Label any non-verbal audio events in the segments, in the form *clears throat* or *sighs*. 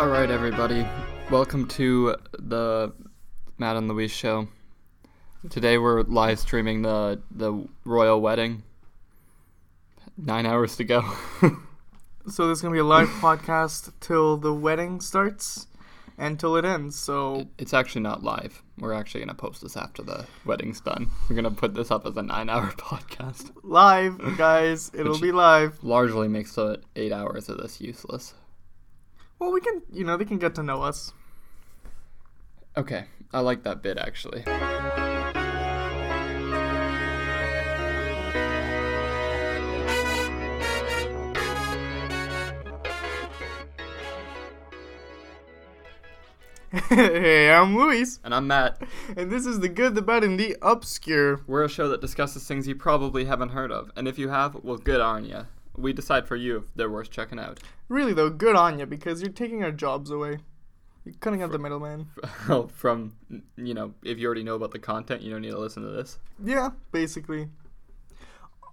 All right, everybody. Welcome to the Matt and Louise show. Today we're live streaming the the royal wedding. Nine hours to go. *laughs* So there's gonna be a live podcast till the wedding starts and till it ends. So it's actually not live. We're actually gonna post this after the wedding's done. We're gonna put this up as a nine-hour *laughs* podcast. live, guys, it'll Which- be live. Largely makes the eight hours of this useless. Well, we can, you know, they can get to know us. Okay, I like that bit actually. *laughs* hey, I'm Luis, And I'm Matt. and this is the good, the bad, and the obscure. We're a show that discusses things you probably haven't heard of, and if you have, well, good on ya. We decide for you if they're worth checking out. Really though, good on you because you're taking our jobs away. You're cutting out the middleman. *laughs* Oh, from you know, if you already know about the content, you don't need to listen to this. Yeah, basically.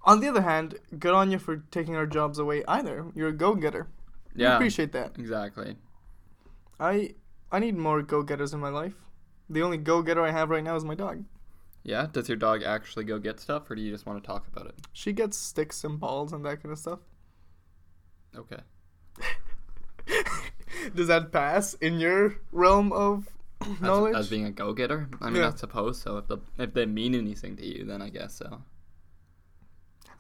On the other hand, good on you for taking our jobs away. Either you're a go-getter. Yeah, We appreciate that. exactly. I I need more go-getters in my life. The only go-getter I have right now is my dog. Yeah. Does your dog actually go get stuff, or do you just want to talk about it? She gets sticks and balls and that kind of stuff. Okay. *laughs* Does that pass in your realm of As, knowledge? as being a go-getter, I mean, Yeah. I suppose so. If the if they mean anything to you, then I guess so.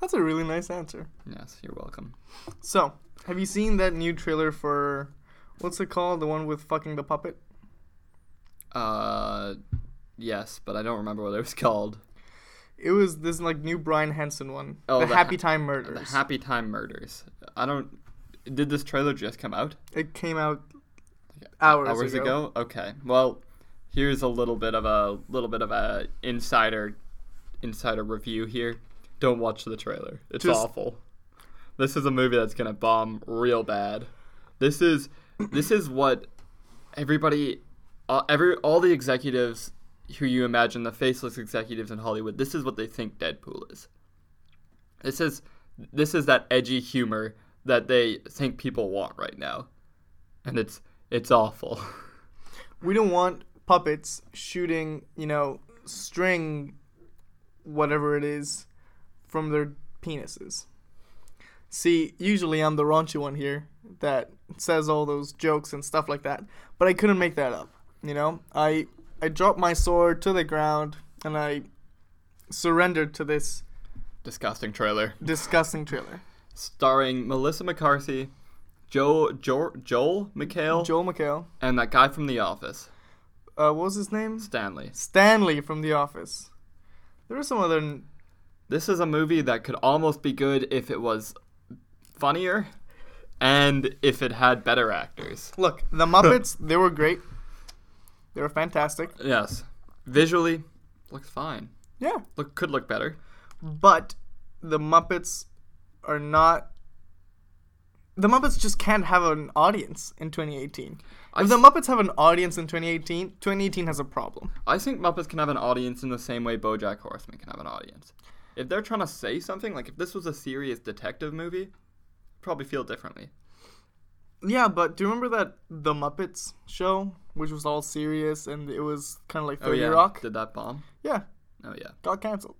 That's a really nice answer. Yes, you're welcome. So, have you seen that new trailer for what's it called? The one with fucking the puppet? Uh, yes, but I don't remember what it was *laughs* called. It was this like new Brian Henson one. Oh, the, the Happy ha- Time Murders. The Happy Time Murders. I don't. Did this trailer just come out? it came out hours, hours ago. ago. Okay. Well, here's a little bit of a little bit of a insider insider review here. Don't watch the trailer. It's Just- awful. This is a movie that's gonna bomb real bad. This is this is what everybody, uh, every all the executives who you imagine the faceless executives in Hollywood. This is what they think Deadpool is. This is this is that edgy humor that they think people want right now, and it's it's awful. *laughs* We don't want puppets shooting, you know, string, whatever it is, from their penises. See, usually I'm the raunchy one here that says all those jokes and stuff like that, but I couldn't make that up. You know, I I dropped my sword to the ground and I surrendered to this Disgusting trailer. disgusting trailer. Starring Melissa McCarthy, Joe, Joel, Joel McHale, Joel McHale, and that guy from The Office, uh, what was his name? Stanley. Stanley from The Office. There were some other. n- This is a movie that could almost be good if it was funnier and if it had better actors. Look, the Muppets. they were great. They were fantastic. Yes. Visually, looks fine. Yeah. Look could look better. But the Muppets are not. The Muppets just can't have an audience in 2018. I If the Muppets have an audience in 2018, 2018 has a problem. I think Muppets can have an audience in the same way BoJack Horseman can have an audience. If they're trying to say something, like if this was a serious detective movie, probably feel differently. Yeah, but do you remember that The Muppets show, which was all serious and it was kind of like 30 oh yeah, Rock? did that bomb? Yeah, Oh yeah, got canceled.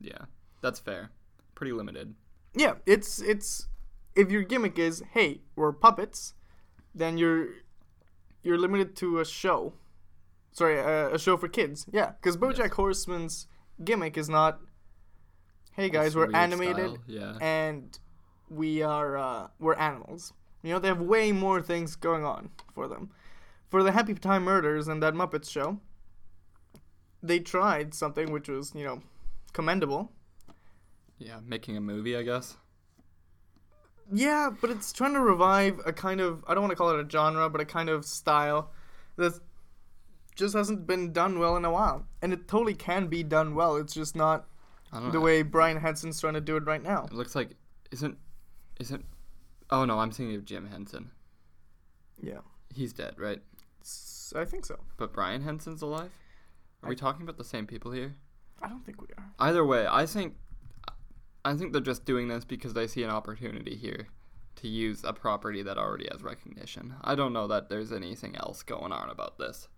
yeah, that's fair. Pretty limited. Yeah, it's it's if your gimmick is hey we're puppets, then you're you're limited to a show. Sorry, a, a show for kids. Yeah, because BoJack Yes. Horseman's gimmick is not. Hey guys, It's we're animated style, Yeah. and we are uh, we're animals. You know they have way more things going on for them. For the Happy Time Murders and that Muppets show, they tried something which was you know commendable. Yeah, making a movie, I guess. Yeah, but it's trying to revive a kind of I don't want to call it a genre, but a kind of style that just hasn't been done well in a while. And it totally can be done well. It's just not the know. way Brian Henson's trying to do it right now. It looks like isn't isn't. Oh no, I'm thinking of Jim Henson. Yeah. He's dead, right? S- I think so. But Brian Henson's alive. Are I- we talking about the same people here? I don't think we are. Either way, I think I think they're just doing this because they see an opportunity here to use a property that already has recognition. I don't know that there's anything else going on about this.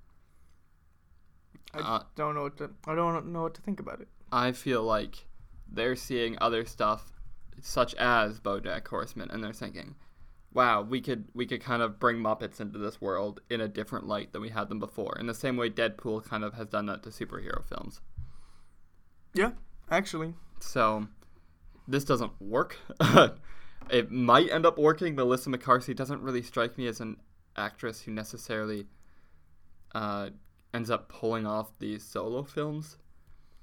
I Uh, don't know what to. I don't know what to think about it. I feel like they're seeing other stuff such as BoJack Horseman and they're thinking, "Wow, we could we could kind of bring Muppets into this world in a different light than we had them before." In the same way Deadpool kind of has done that to superhero films. Yeah, actually. So this doesn't work. *laughs* it might end up working. Melissa McCarthy doesn't really strike me as an actress who necessarily uh, ends up pulling off these solo films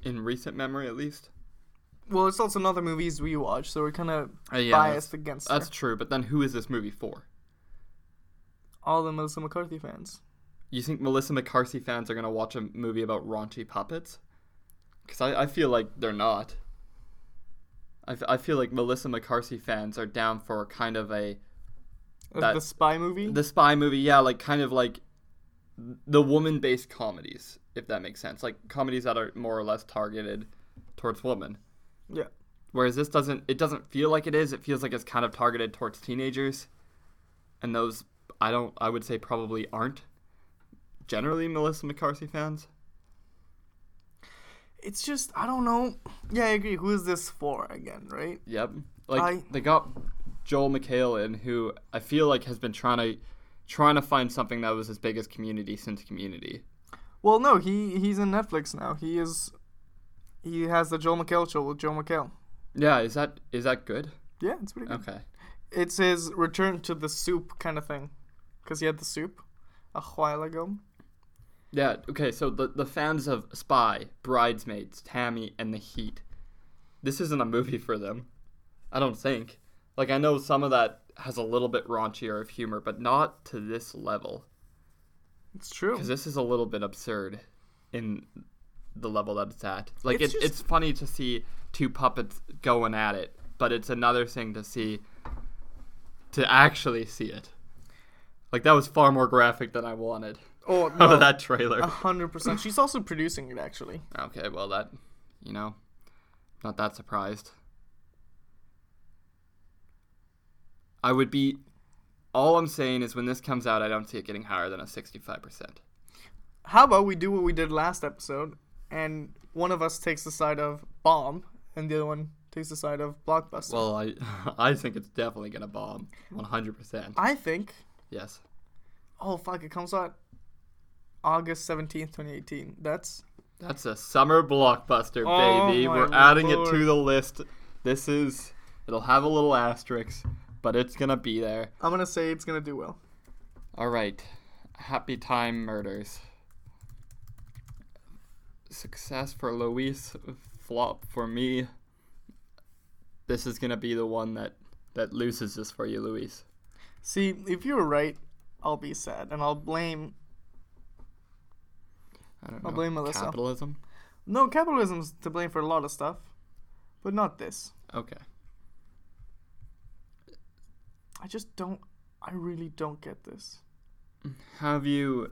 in recent memory, at least. Well, it's also not the movies we watch, so we're kind of Uh, yeah, biased that's, against that's her. true. But then, who is this movie for? all the Melissa McCarthy fans. You think Melissa McCarthy fans are gonna watch a movie about raunchy puppets? Because I, I feel like they're not. I, f- I feel like Melissa McCarthy fans are down for kind of a That- the spy movie. the spy movie, yeah, like kind of like the woman-based comedies, if that makes sense. Like comedies that are more or less targeted towards women. Yeah. Whereas this doesn't it doesn't feel like it is. It feels like it's kind of targeted towards teenagers. And those I don't I would say probably aren't generally Melissa McCarthy fans. it's just I don't know. Yeah, I agree. Who is this for again? Right? Yep. Like I- they got Joel McHale in who I feel like has been trying to trying to find something that was as big as community since community. Well, no, he he's in Netflix now. He is. He has the Joel McHale show with Joel McHale. Yeah, is that is that good? Yeah, it's pretty good. Okay. It's his return to the soup kind of thing, because he had the soup a while ago. Yeah, okay, so the the fans of Spy, Bridesmaids, Tammy, and The Heat. This isn't a movie for them. I don't think. Like I know some of that has a little bit raunchier of humor, but not to this level. It's true. Because this is a little bit absurd in the level that it's at. Like It's it's just- it's funny to see two puppets going at it, but it's another thing to see to actually see it. Like that was far more graphic than I wanted Oh *laughs* no, of that trailer. a hundred percent. She's also producing it actually. Okay, well that, you know, not that surprised. I would be. All I'm saying is when this comes out, I don't see it getting higher than a 65%. How about we do what we did last episode, and one of us takes the side of bomb, and the other one takes the side of blockbuster. Well, I *laughs* I think it's definitely gonna bomb, 100%. I think. Yes. Oh fuck! It comes out August seventeenth, twenty eighteen. That's That's a summer blockbuster, Oh baby. We're adding it to the list. This is. It'll have a little asterisk, but it's gonna be there. I'm gonna say it's gonna do well. All right. Happy Time Murders. Success for Luis, flop for me. This is to be the one that that loses this for you, Luis. See, if you were right, I'll be sad, and I'll blame. I don't I'll know. blame Melissa. Capitalism? No, capitalism's to blame for a lot of stuff, but not this. Okay. I just don't. I really don't get this. Have you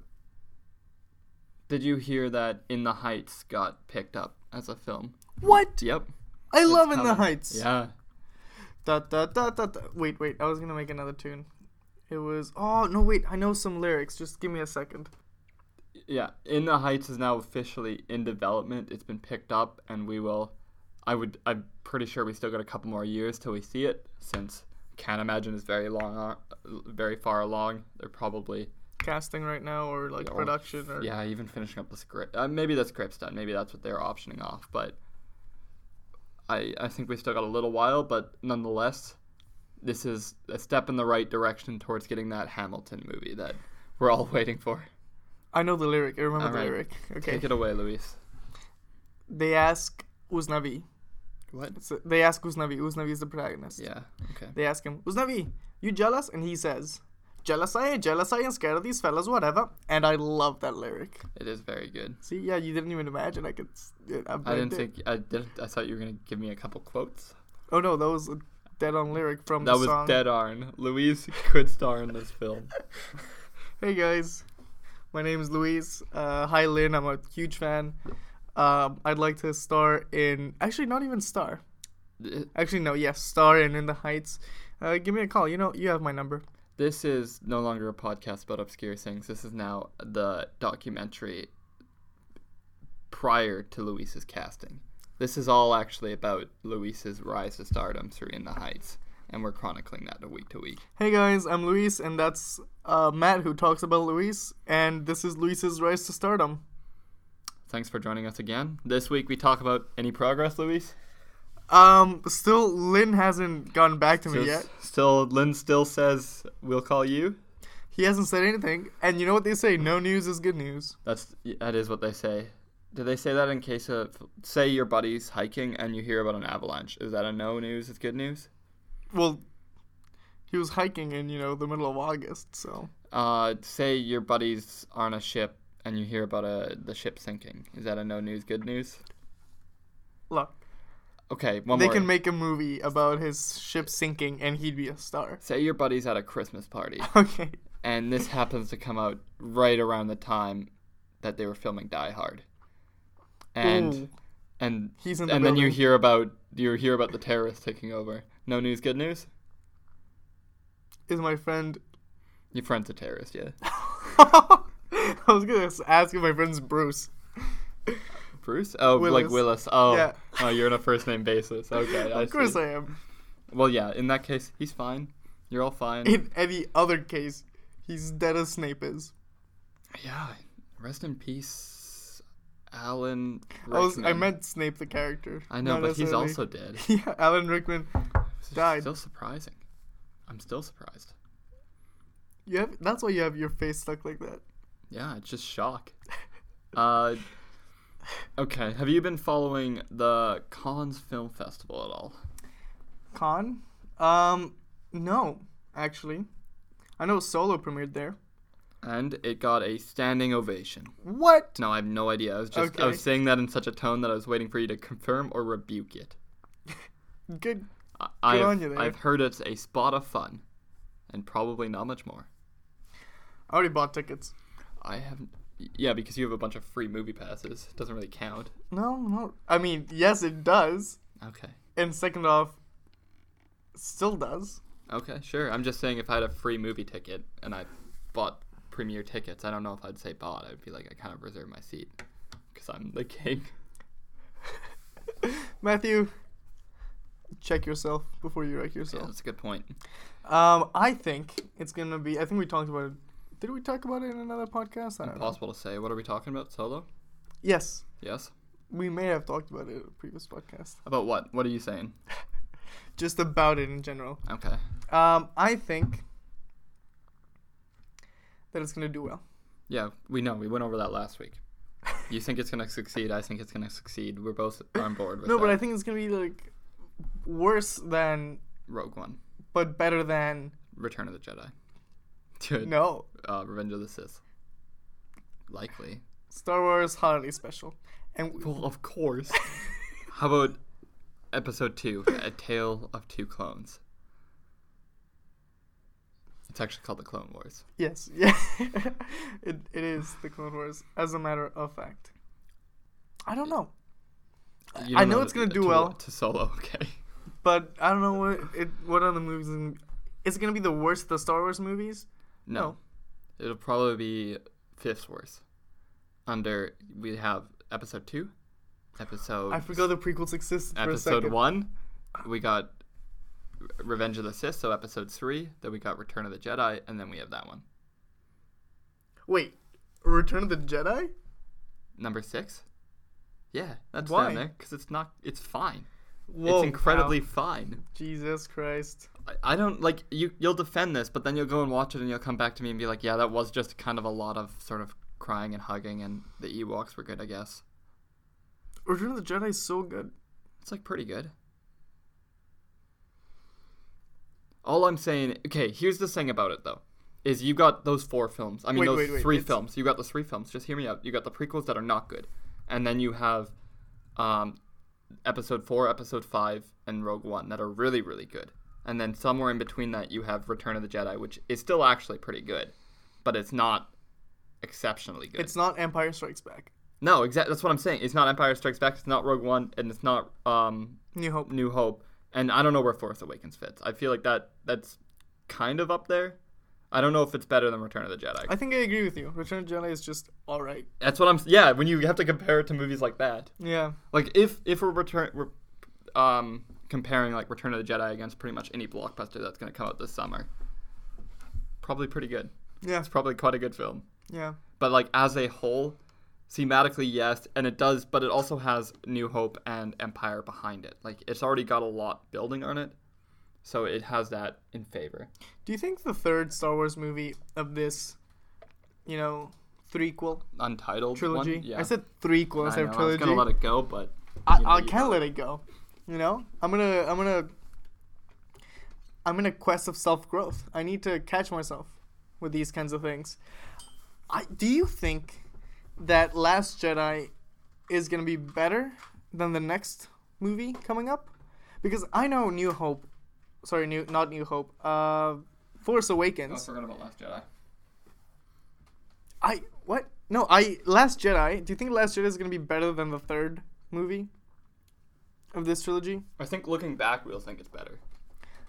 Did you hear that In the Heights got picked up as a film? What? Yep. I it's love In the. Heights. Yeah. Da, da, da, da, da. Wait, wait. I was gonna make another tune. It was. Oh no! Wait. I know some lyrics. Just give me a second. Yeah, In the Heights is now officially in development. It's been picked up, and we will. I would. I'm pretty sure we still got a couple more years till we see it, since can't imagine it's very long, uh, very far along. They're probably Casting right now, or like Or- production, or yeah, even finishing up the script. Uh, maybe the script's done. Maybe that's what they're optioning off. But I I think we still got a little while. But nonetheless, this is a step in the right direction towards getting that Hamilton movie that we're all *laughs* waiting for. I know the lyric. I remember the lyric. Okay. Take it away, Luis. They ask Usnavi. What? It's, they ask Usnavi. Usnavi is the protagonist. Yeah. Okay. They ask him, Usnavi, you jealous? And he says, Jealous I ain't jealous I ain't scared of these fellas, whatever. And I love that lyric. It is very good. See, yeah, you didn't even imagine I could. I didn't think I did. I thought you were gonna give me a couple quotes. Oh no, that was a dead on lyric from That was song. dead on. Louise *laughs* could star in this film. *laughs* Hey guys, my name is Louise. Uh, hi Lin, I'm a huge fan. Um, I'd like to star in. Actually, not even star. Actually, no. Yes, Star and In the Heights. Uh, give me a call. You know, you have my number. This is no longer a podcast about obscure things. This is now the documentary prior to Luis's casting. This is all actually about Luis's rise to stardom through In the Heights, and we're chronicling that week to week. Hey guys, I'm Luis, and that's uh, Matt who talks about Luis, and this is Luis's rise to stardom. Thanks for joining us again. This week we talk about any progress, Luis? Um, still, Lin hasn't gotten back to me yet. Still, Lin still says we'll call you. He hasn't said anything, and you know what they say: no news is good news. That's that is what they say. Do they say that in case of say your buddy's hiking and you hear about an avalanche? Is that a no news? Is good news? Well, he was hiking in you know the middle of August, so Uh, say your buddies are on a ship and you hear about a the ship sinking. Is that a no news? Good news? look, Okay, one they more. can make a movie about his ship sinking, and he'd be a star. say your buddy's at a Christmas party *laughs* Okay, and this happens to come out right around the time that they were filming Die Hard. And Ooh, and he's in the and then you hear about you hear about the terrorists taking over. No news, good news. is my friend. Your friend's a terrorist, yeah. *laughs* I was gonna ask if my friend's Bruce. Bruce? Oh, like Willis. Willis. Oh, Yeah. *laughs* oh, you're on a first name basis. Okay, I of course see. I am. Well, yeah. In that case, he's fine. You're all fine. In any other case, he's dead as Snape is. yeah. Rest in peace, Alan. I was I meant Snape the character. I know, but he's also dead. *laughs* yeah, Alan Rickman died. Still surprising. I'm still surprised. You have that's why you have your face stuck like that. Yeah, it's just shock. uh, *laughs* okay. Have you been following the Cannes Film Festival at all? Con? Um, no, actually. I know Solo premiered there. And it got a standing ovation. What? No, I have no idea. I was just I was saying that in such a tone that I was waiting for you to confirm or rebuke it. *laughs* Good. I, I've, on you there. I've heard it's a spot of fun, and probably not much more. I already bought tickets. I haven't. Yeah, because you have a bunch of free movie passes. Doesn't really count. No, no. I mean, yes, it does. Okay. And second off, still does. Okay, sure. I'm just saying if I had a free movie ticket and I bought premiere tickets, I don't know if I'd say bought. I'd be like, I kind of reserve my seat because I'm the king. *laughs* Matthew, check yourself before you wreck Yeah, yourself. that's a good point. Um, I think it's gonna be. I think we talked about it. Did we talk about it in another podcast? I don't know. Impossible to say. What are we talking about? Solo? Yes, Yes. we may have talked about it in a previous podcast. About what? What are you saying? *laughs* Just about it in general. Okay. Um, I think that it's gonna do well. Yeah, we know. We went over that last week. You think it's gonna succeed? I think it's gonna succeed. We're both on board with it. No, that. but I think it's gonna be like worse than, Rogue One, but better than. Return of the Jedi, Good. No, uh, Revenge of the Sith. Likely. Star Wars Holiday Special, and *laughs* Well, of course. How about Episode Two, A Tale of Two Clones? It's actually called the Clone Wars. yes, *laughs* yeah, it it is the Clone Wars. As a matter of fact, I don't know, I don't know it's gonna do to, well. To Solo, *laughs* okay. but I don't know what it. What other movies? in- Is it gonna be the worst of the Star Wars movies? No. It'll probably be fifth worst. Under we have episode two, episode I forgot the prequels existed for a episode one, we got Revenge of the Sith, so episode three. Then we got Return of the Jedi, and then we have that one. Wait, Return of the Jedi? Number six. Yeah, that's Why? down there because it's not. It's fine. Whoa, it's incredibly wow. fine. Jesus Christ. I, I don't like you. You'll defend this, but then you'll go and watch it, and you'll come back to me and be like, "Yeah, that was just kind of a lot of sort of crying and hugging, and the Ewoks were good, I guess." Return of the Jedi is so good. It's like pretty good. All I'm saying, okay, here's the thing about it though, is you got those four films. I mean, Wait, those wait, wait, three it's- films. You got those three films. Just hear me out. You got the prequels that are not good, and then you have, um, episode four, episode five, and Rogue One that are really, really good. And then somewhere in between that, you have Return of the Jedi, which is still actually pretty good, but it's not exceptionally good. It's not Empire Strikes Back. No, exactly. That's what I'm saying. It's not Empire Strikes Back. It's not Rogue One, and it's not um, New Hope. New Hope. And I don't know where Force Awakens fits. I feel like that that's kind of up there. I don't know if it's better than Return of the Jedi. I think I agree with you. Return of the Jedi is just all right. That's what I'm. Yeah, when you have to compare it to movies like that, Yeah. like if if we're return, we're, um, comparing like Return of the Jedi against pretty much any blockbuster that's gonna come out this summer, probably pretty good. Yeah. It's probably quite a good film. Yeah. But like as a whole, thematically yes, and it does, but it also has New Hope and Empire behind it. Like it's already got a lot building on it, so it has that in favor. Do you think the third Star Wars movie of this, you know, threequel Untitled trilogy? One? Yeah. I said threequel instead of I was gonna let it go, but I, know, I can't let it go. You know, I'm gonna, I'm gonna, I'm in a quest of self growth. I need to catch myself with these kinds of things. I do you think that Last Jedi is gonna be better than the next movie coming up? Because I know New Hope, sorry, new not New Hope, uh, Force Awakens. I forgot about Last Jedi. I what? No, I Last Jedi. Do you think Last Jedi is gonna be better than the third movie of this trilogy? I think looking back, we'll think it's better.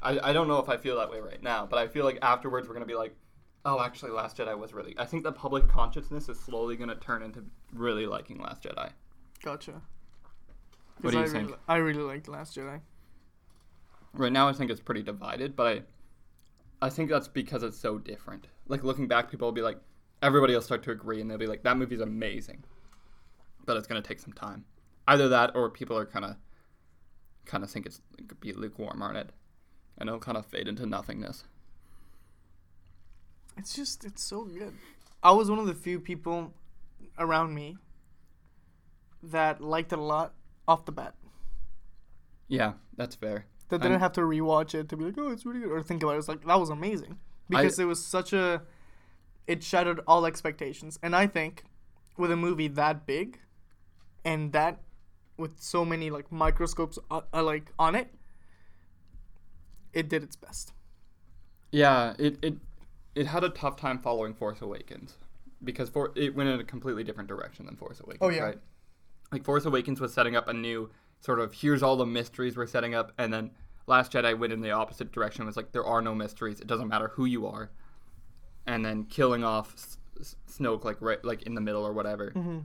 I, I don't know if I feel that way right now, but I feel like afterwards we're gonna be like, oh, actually, Last Jedi was really. I think the public consciousness is slowly gonna turn into really liking Last Jedi. Gotcha. What do you I think? Really, I really liked Last Jedi. Right now, I think it's pretty divided, but I, I think that's because it's so different. Like looking back, people will be like, everybody will start to agree, and they'll be like, that movie's amazing, but it's gonna take some time. Either that, or people are kind of, kind of think it's it could be lukewarm on it, and it'll kind of fade into nothingness. It's just it's so good. I was one of the few people around me that liked it a lot off the bat. Yeah, that's fair. That didn't have to rewatch it to be like, oh, it's really good, or think about it. It's like that was amazing because it was such a. It shattered all expectations, and I think with a movie that big, and that with so many like microscopes uh, uh, like on it, it did its best. Yeah, it it it had a tough time following Force Awakens because for it went in a completely different direction than Force Awakens. Oh, yeah. right. Like Force Awakens was setting up a new sort of here's all the mysteries we're setting up, and then Last Jedi went in the opposite direction. It was like there are no mysteries. It doesn't matter who you are, and then killing off S- S- Snoke like right like in the middle or whatever. Mm-hmm.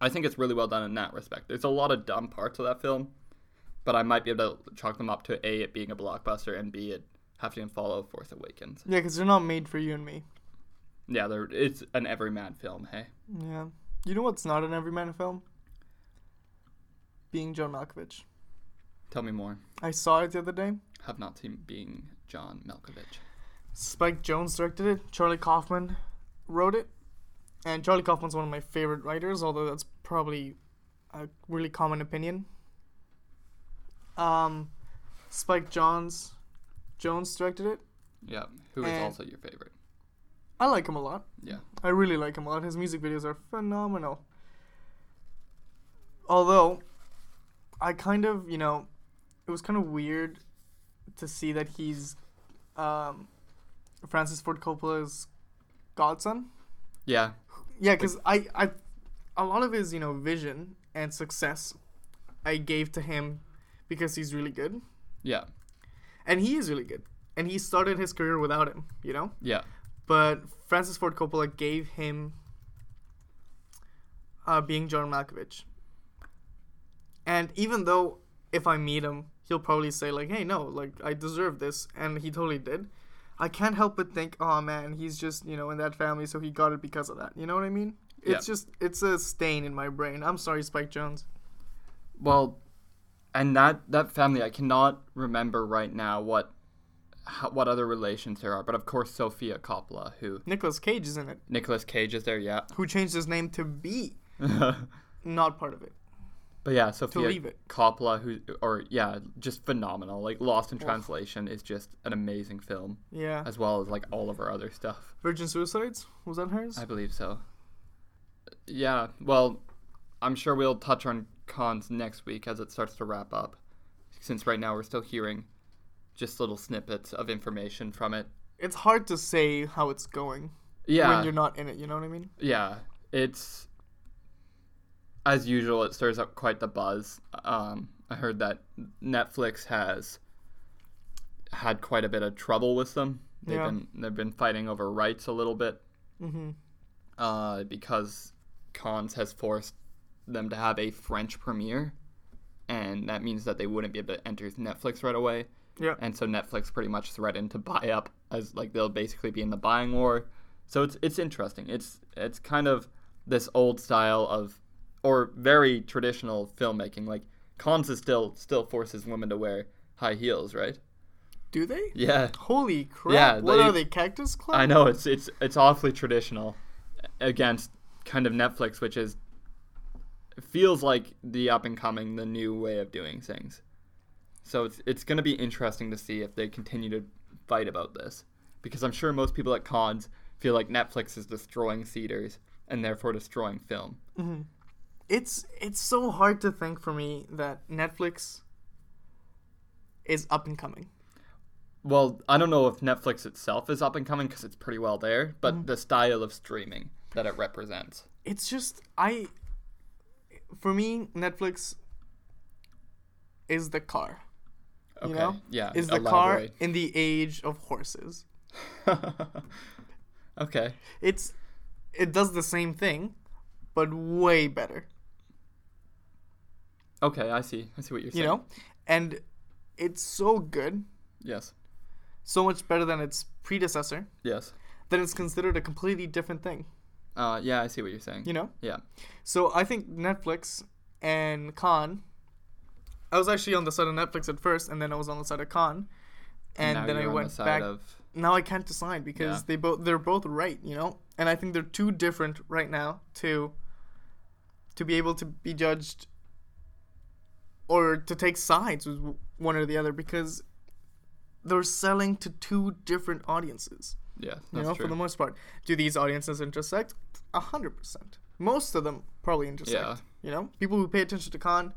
I think it's really well done in that respect. There's a lot of dumb parts of that film, but I might be able to chalk them up to a it being a blockbuster and b it having to follow Force Awakens. Yeah, because they're not made for you and me. Yeah, they're, it's an everyman film. Hey, Yeah. You know what's not an everyman film? Being John Malkovich. tell me more. I saw it the other day. Have not seen being John Malkovich. Spike Jonze directed it. Charlie Kaufman wrote it. And Charlie Kaufman's one of my favorite writers, although that's probably a really common opinion. Um, Spike Jonze, Jonze directed it. Yeah, who is And- also your favorite? I like him a lot. Yeah, I really like him a lot. His music videos are phenomenal. Although, I kind of, you know, it was kind of weird to see that he's um, Francis Ford Coppola's godson. yeah, Yeah, because I, I, a lot of his, you know, vision and success, I gave to him because he's really good, yeah, and he is really good, and he started his career without him, you know. yeah, But Francis Ford Coppola gave him uh, being John Malkovich. And even though if I meet him, he'll probably say like, "Hey, no, like I deserve this," and he totally did. I can't help but think, "Oh man, he's just you know in that family, so he got it because of that." You know what I mean? It's Yeah. just it's a stain in my brain. I'm sorry, Spike Jonze. Well, and that that family, I cannot remember right now what how, what other relations there are, but of course Sofia Coppola, who Nicolas Cage is in it, Nicolas Cage is there, yeah. who changed his name to be *laughs* not part of it. Yeah, Sofia. Coppola, who or yeah, just phenomenal. Like Lost in Translation is just an amazing film, Yeah. as well as like all of her other stuff. Virgin Suicides was that hers? I believe so. Yeah, well, I'm sure we'll touch on Cannes next week as it starts to wrap up. Since right now we're still hearing just little snippets of information from it. it's hard to say how it's going Yeah. when you're not in it. You know what I mean? yeah. It's as usual, it stirs up quite the buzz. Um, I heard that Netflix has had quite a bit of trouble with them. They've Yeah. been they've been fighting over rights a little bit Mm-hmm. uh, because Cannes has forced them to have a French premiere, and that means that they wouldn't be able to enter Netflix right away. Yeah. And so Netflix pretty much threatened to buy up as like they'll basically be in the buying war. So it's it's interesting. It's it's kind of this old style of or very traditional filmmaking. Like Cannes is still still forces women to wear high heels, right? Do they? Yeah. Holy crap! Yeah, what they- are they? Cactus Club? I know it's it's it's awfully traditional against kind of Netflix, which is feels like the up and coming, the new way of doing things. So it's it's going to be interesting to see if they continue to fight about this, because I'm sure most people at Cannes feel like Netflix is destroying theaters and therefore destroying film. Mm-hmm. It's it's so hard to think for me that Netflix is up and coming. Well, I don't know if Netflix itself is up and coming because it's pretty well there, but mm-hmm. the style of streaming that it represents. It's just I for me Netflix is the car. Okay. You know? Yeah. Is the car in the age of horses. *laughs* okay. It's it does the same thing, but way better. Okay, I see. I see what you're saying. You know? And it's so good, Yes. so much better than its predecessor, Yes. Then it's considered a completely different thing. Uh, yeah, I see what you're saying. You know? Yeah. So I think Netflix and Cannes. I was actually on the side of Netflix at first, and then I was on the side of Cannes, and now then I went the back. of. Now I can't decide because Yeah. they both they're both right, you know. And I think they're too different right now to to be able to be judged or to take sides with one or the other because they're selling to two different audiences. Yeah, You that's know, true. for the most part, do these audiences intersect? A hundred percent. Most of them probably intersect. Yeah. You know, people who pay attention to Cannes,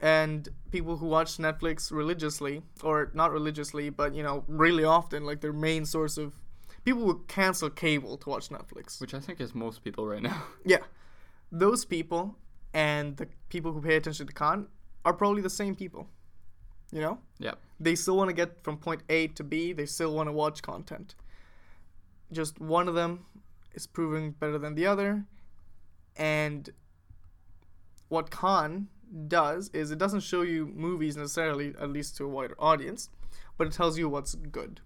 and people who watch Netflix religiously, or not religiously, but you know, really often, like their main source of. People who cancel cable to watch Netflix. Which I think is most people right now. *laughs* Yeah, those people and the people who pay attention to Cannes are probably the same people. You know, yeah. they still want to get from point A to B. They still want to watch content. Just one of them is proving better than the other. And what Cannes does is it doesn't show you movies necessarily, at least to a wider audience, but it tells you what's good.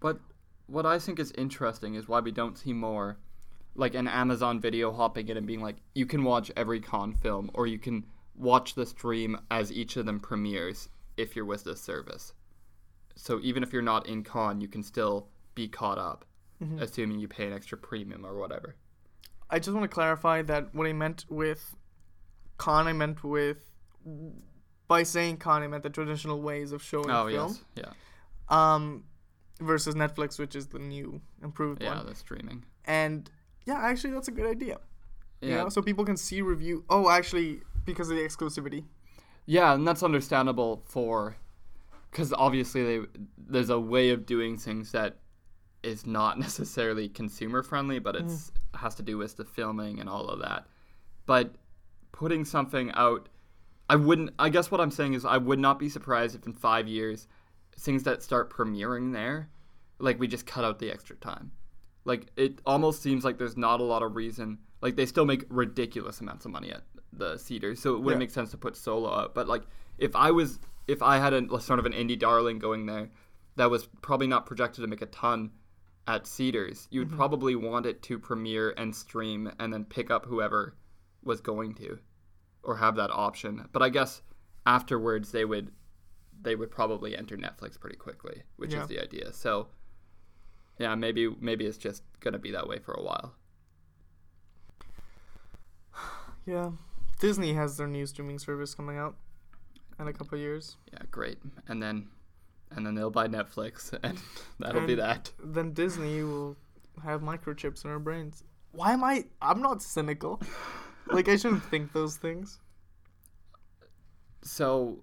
But what I think is interesting is why we don't see more, like an Amazon video hopping in and being like, you can watch every Cannes film, or you can watch the stream as each of them premieres if you're with this service. So even if you're not in Cannes, you can still be caught up, assuming you pay an extra premium or whatever. I just want to clarify that what I meant with Cannes, I meant with. By saying Cannes, I meant the traditional ways of showing Oh film. yes, yeah, Um, versus Netflix, which is the new, improved yeah, one. Yeah, the streaming. And yeah, actually, that's a good idea. Yeah, You know, so people can see review. Oh, actually, because of the exclusivity. Yeah, and that's understandable for because obviously they there's a way of doing things that is not *laughs* necessarily consumer friendly, but it's mm. has to do with the filming and all of that. But putting something out, I wouldn't. I guess what I'm saying is I would not be surprised if in five years things that start premiering there, like we just cut out the extra time. Like it almost seems like there's not a lot of reason. Like they still make ridiculous amounts of money at the theaters, so it wouldn't Yeah. make sense to put solo up. But like if I was, if I had a sort of an indie darling going there, that was probably not projected to make a ton at Cedars, you'd Mm-hmm. probably want it to premiere and stream and then pick up whoever was going to, or have that option. But I guess afterwards they would, they would probably enter Netflix pretty quickly, which Yeah. is the idea. So. Yeah, maybe maybe it's just gonna be that way for a while. *sighs* Yeah. Disney has their new streaming service coming out in a couple of years. Yeah, great. And then, and then they'll buy Netflix, *laughs* and that'll be that. Then Disney will have microchips in our brains. Why am I? I'm not cynical. like I shouldn't think those things. So,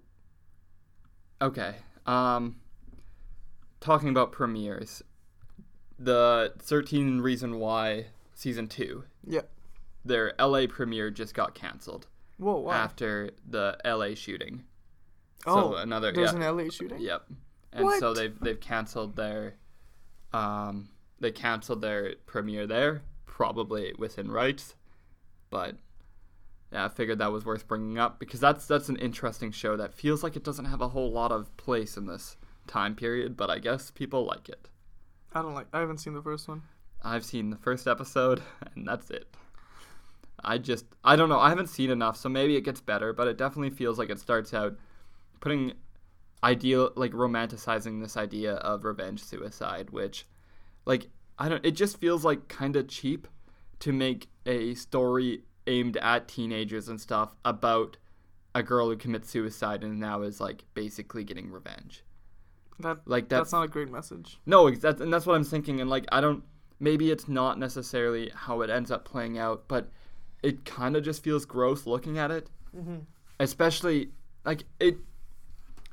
okay. Um, talking about premieres, the 13 Reason Why season two, Yeah. Their LA premiere just got canceled. Whoa, why? after the LA shooting. oh, so another there's yeah, an LA shooting. Yep. And so they've they've canceled their um they canceled their premiere there, probably within rights. But yeah, I figured that was worth bringing up because that's that's an interesting show that feels like it doesn't have a whole lot of place in this time period, but I guess people like it. I don't like. I haven't seen the first one. I've seen the first episode *laughs* and that's it. I just I don't know, I haven't seen enough, so maybe it gets better, but it definitely feels like it starts out putting ideal like romanticizing this idea of revenge suicide, which like I don't it just feels like kind of cheap to make a story aimed at teenagers and stuff about a girl who commits suicide and now is like basically getting revenge. That Like that's, that's, not a great message. no, that's and that's what I'm thinking. And like, I don't. Maybe it's not necessarily how it ends up playing out, but it kind of just feels gross looking at it. Mm-hmm. Especially like it,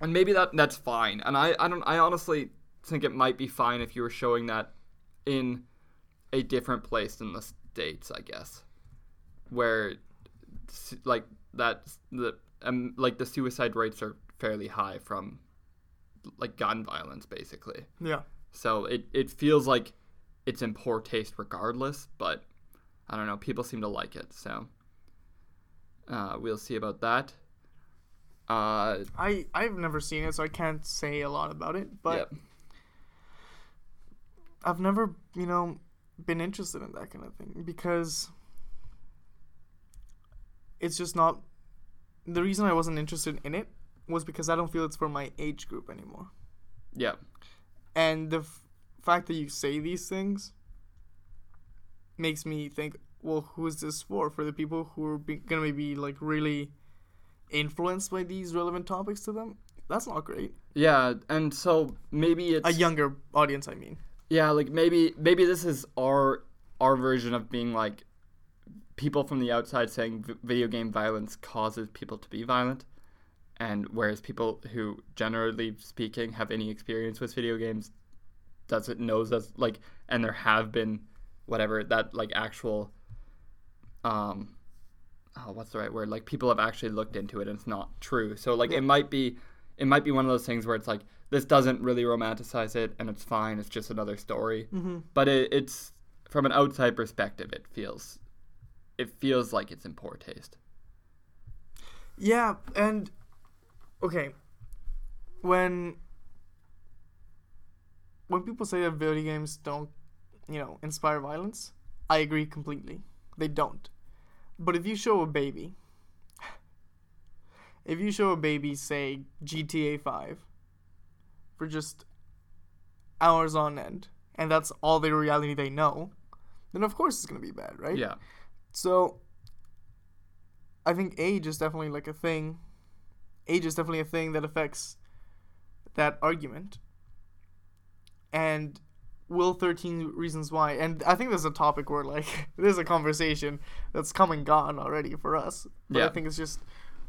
and maybe that that's fine. And I I don't I honestly think it might be fine if you were showing that in a different place than the states, I guess, where like that the um like the suicide rates are fairly high from like gun violence basically. Yeah. So it, it feels like it's in poor taste regardless, but I don't know. People seem to like it, so uh, we'll see about that. Uh, I I've never seen it, so I can't say a lot about it. But yep. I've never, you know, been interested in that kind of thing because it's just not. The reason I wasn't interested in it was because I don't feel it's for my age group anymore. Yeah. And the f- fact that you say these things makes me think, well, who is this for? For the people who are be- gonna be like really influenced by these relevant topics to them? That's not great. Yeah, and so maybe it's A younger audience, I mean. yeah, like maybe maybe this is our our version of being like people from the outside saying v- video game violence causes people to be violent, and whereas people who generally speaking have any experience with video games doesn't knows us like and there have been whatever that like actual um oh what's the right word? Like people have actually looked into it and it's not true. So like it might be it might be one of those things where it's like this doesn't really romanticize it and it's fine it's just another story. Mm-hmm. but it, it's from an outside perspective it feels it feels like it's in poor taste. Yeah, and okay, when when people say that video games don't, you know, inspire violence, I agree completely. They don't. But if you show a baby, *laughs* if you show a baby, say GTA Five, for just hours on end, and that's all the reality they know, then of course it's gonna be bad, right? yeah So I think age is definitely like a thing. Age is definitely a thing that affects that argument. And will 13 reasons why and I think there's a topic where like *laughs* there's a conversation that's come and gone already for us. But I think it's just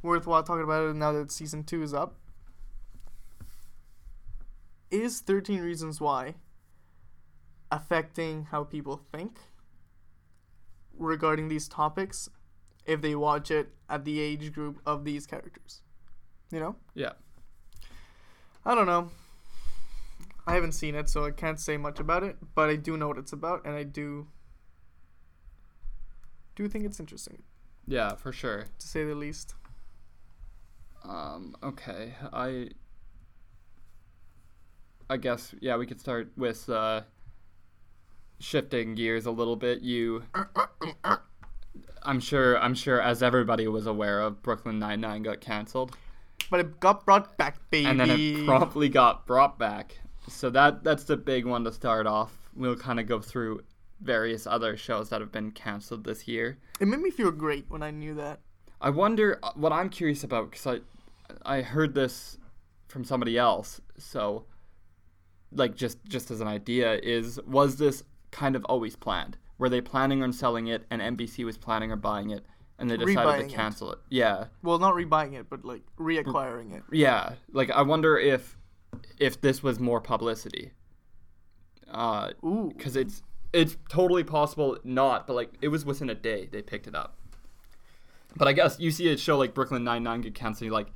worthwhile talking about it now that season 2 is up. Is 13 reasons why affecting how people think regarding these topics if they watch it at the age group of these characters. You know? yeah I don't know. I haven't seen it, so I can't say much about it, but I do know what it's about, and I do do think it's interesting, yeah for sure to say the least. Um, okay, I I guess yeah, we could start with uh shifting gears a little bit. You I'm sure I'm sure as everybody was aware of Brooklyn Nine-Nine got canceled But it got brought back, baby. and then it promptly got brought back. So that that's the big one to start off. We'll kind of go through various other shows that have been canceled this year. it made me feel great when I knew that. I wonder uh, what I'm curious about because I I heard this from somebody else. So like just just as an idea is was this kind of always planned? Were they planning on selling it and NBC was planning on buying it and they decided Rebuying to it. cancel it? Yeah. Well, not rebuying it, but like reacquiring it. Yeah. Like I wonder if if this was more publicity. Uh cuz it's it's totally possible not, but like it was within a day they picked it up. But I guess you see a show like Brooklyn Nine Nine get canceled, you like,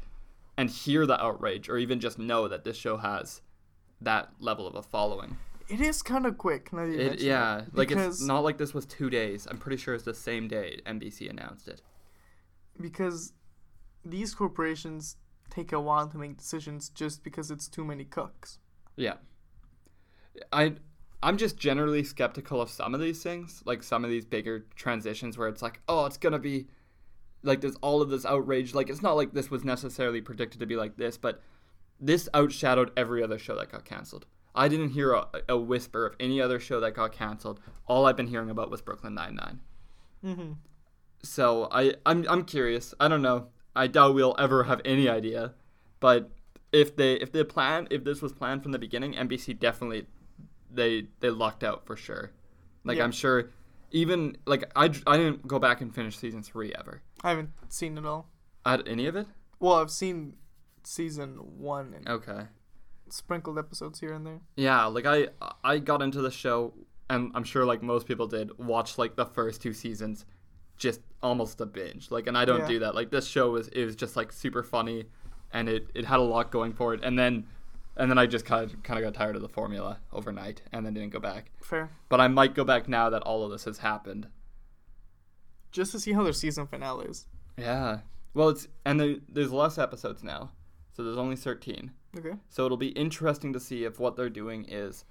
and hear the outrage, or even just know that this show has that level of a following. It is kind of quick. Now It, yeah, it, like it's because not like this was two days. I'm pretty sure it's the same day NBC announced it. because these corporations take a while to make decisions just because it's too many cooks. Yeah. I I'm just generally skeptical of some of these things, like some of these bigger transitions where it's like, oh, it's gonna be like there's all of this outrage. Like it's not like this was necessarily predicted to be like this, but this outshadowed every other show that got canceled. I didn't hear a, a whisper of any other show that got canceled. All I've been hearing about was Brooklyn Nine Nine. Mm-hmm. So I I'm I'm curious. I don't know. I doubt we'll ever have any idea, but if they if they plan if this was planned from the beginning, NBC definitely they they lucked out for sure. Like Yeah. I'm sure, even like I I didn't go back and finish season three ever. I haven't seen it all. At any of it? Well, I've seen season one and Okay. sprinkled episodes here and there. Yeah, like I I got into the show and I'm sure like most people did watch like the first two seasons just almost a binge. Like and I don't Yeah. do that. Like this show was it was just like super funny and it, it had a lot going for it and then and then I just kind of kind of got tired of the formula overnight and then didn't go back. Fair. But I might go back now that all of this has happened. Just to see how their season finale is. Yeah. Well, it's and there, there's less episodes now. So there's only 13. Okay. So it'll be interesting to see if what they're doing is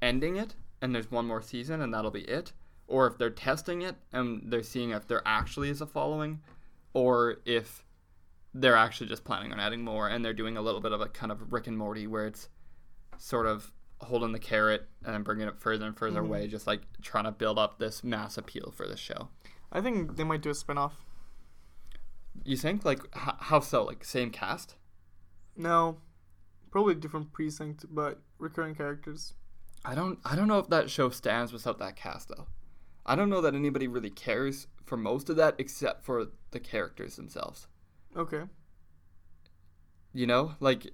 ending it and there's one more season and that'll be it, or if they're testing it and they're seeing if there actually is a following, or if they're actually just planning on adding more and they're doing a little bit of a kind of Rick and Morty where it's sort of holding the carrot and bringing it further and further Mhm. away, just like trying to build up this mass appeal for the show. I think they might do a spin-off. You think like h- how so? Like same cast? No. Probably different precinct, but recurring characters. I don't I don't know if that show stands without that cast though. I don't know that anybody really cares for most of that except for the characters themselves. Okay. You know? Like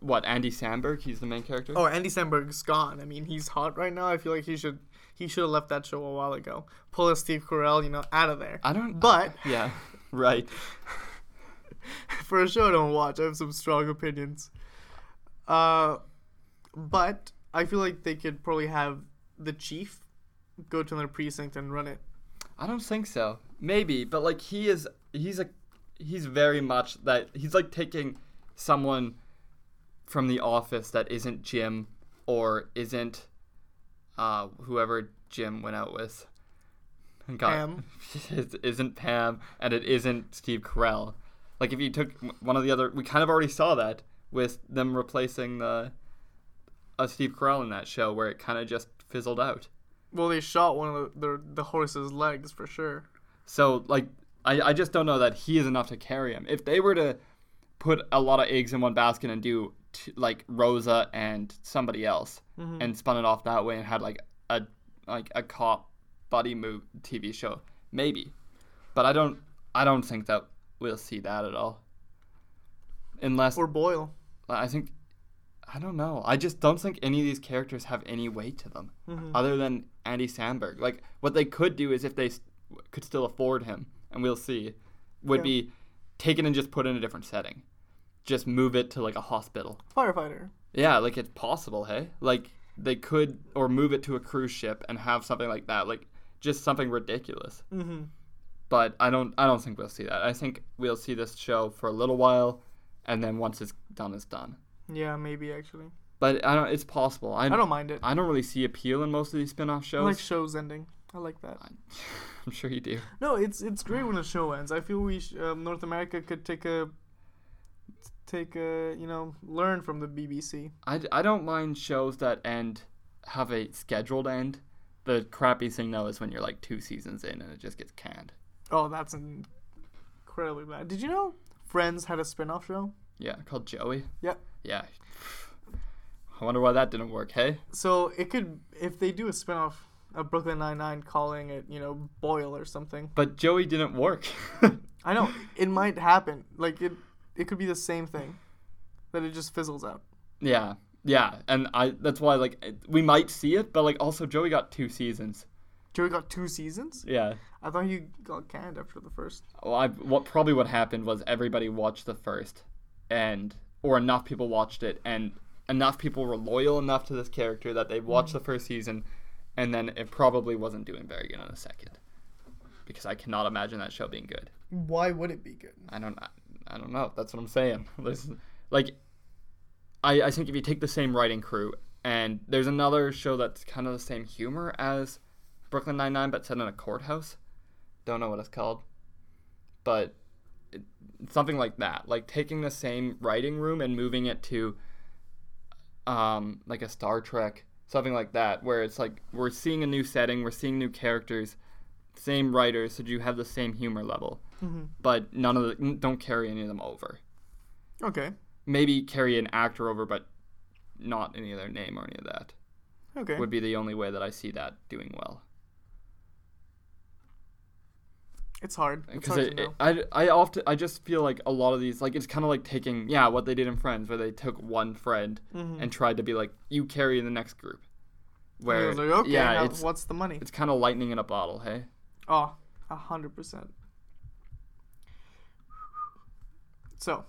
what, Andy Samberg, he's the main character? Oh, Andy Samberg's gone. I mean, he's hot right now. I feel like he should he should have left that show a while ago. Pull a Steve Carell, you know, out of there. I don't But *laughs* Yeah. Right. *laughs* for a show I don't watch, I have some strong opinions. Uh, but I feel like they could probably have the chief go to another precinct and run it. I don't think so. Maybe, but like he is he's a he's very much that he's like taking someone from the office that isn't Jim or isn't uh whoever Jim went out with. And got- Pam. *laughs* it isn't Pam and it isn't Steve Carell. Like if you took one of the other we kind of already saw that with them replacing the uh, Steve Carell in that show where it kind of just fizzled out. Well, they shot one of the the, the horse's legs for sure. So like I, I just don't know that he is enough to carry him. If they were to put a lot of eggs in one basket and do t- like Rosa and somebody else Mhm. and spun it off that way and had like a like a cop buddy move TV show, maybe. But I don't I don't think that we'll see that at all. Unless Or Boyle. I think I don't know. I just don't think any of these characters have any weight to them Mhm. other than Andy Samberg. Like what they could do is if they s- could still afford him, and we'll see, would Yeah. be take it and just put it in a different setting, just move it to like a hospital. Firefighter. Yeah, like it's possible. Hey, like they could or move it to a cruise ship and have something like that, like just something ridiculous. Mm-hmm. But I don't. I don't think we'll see that. I think we'll see this show for a little while, and then once it's done, it's done. Yeah, maybe actually. But I don't. It's possible. I, I don't mind it. I don't really see appeal in most of these spin-off I shows. like shows ending. I like that. *laughs* I'm sure you do. No, it's it's great when a show ends. I feel we sh- um, North America could take a take a you know learn from the BBC. I, I don't mind shows that end have a scheduled end. The crappy thing though is when you're like two seasons in and it just gets canned. Oh, that's incredibly bad. Did you know Friends had a spin-off show? Yeah, called Joey. Yep. Yeah. *sighs* I wonder why that didn't work. Hey. So it could if they do a spin-off of Brooklyn Nine-Nine calling it, you know, Boyle or something. But Joey didn't work. *laughs* I know *laughs* it might happen. Like it it could be the same thing. That it just fizzles out. yeah. Yeah, and I that's why like we might see it, but like also Joey got two seasons. Joey got two seasons. Yeah. I thought he got canned after the first. Well, I, what probably what happened was everybody watched the first, and or enough people watched it, and enough people were loyal enough to this character that they watched the mm. first season, and then it probably wasn't doing very good on the second, because I cannot imagine that show being good. Why would it be good? I don't, I don't know. That's what I'm saying. *laughs* There's, like, I I think if you take the same writing crew, and there's another show that's kind of the same humor as Brooklyn Nine Nine, but set in a courthouse. Don't know what it's called, but something like that. Like taking the same writing room and moving it to, um, like a Star Trek, something like that, where it's like we're seeing a new setting, we're seeing new characters, same writers, so you have the same humor level, Mm-hmm. but none of the don't carry any of them over. Okay. Maybe carry an actor over, but not any of their name or any of that. Okay. Would be the only way that I see that doing well. It's hard. Because it, it- I, I often I just feel like a lot of these like it's kind of like taking yeah what they did in Friends where they took one friend Mhm. and tried to be like you carry the next group where like, okay, yeah now it's what's the money? it's kind of lightning in a bottle hey Oh, a hundred percent. So,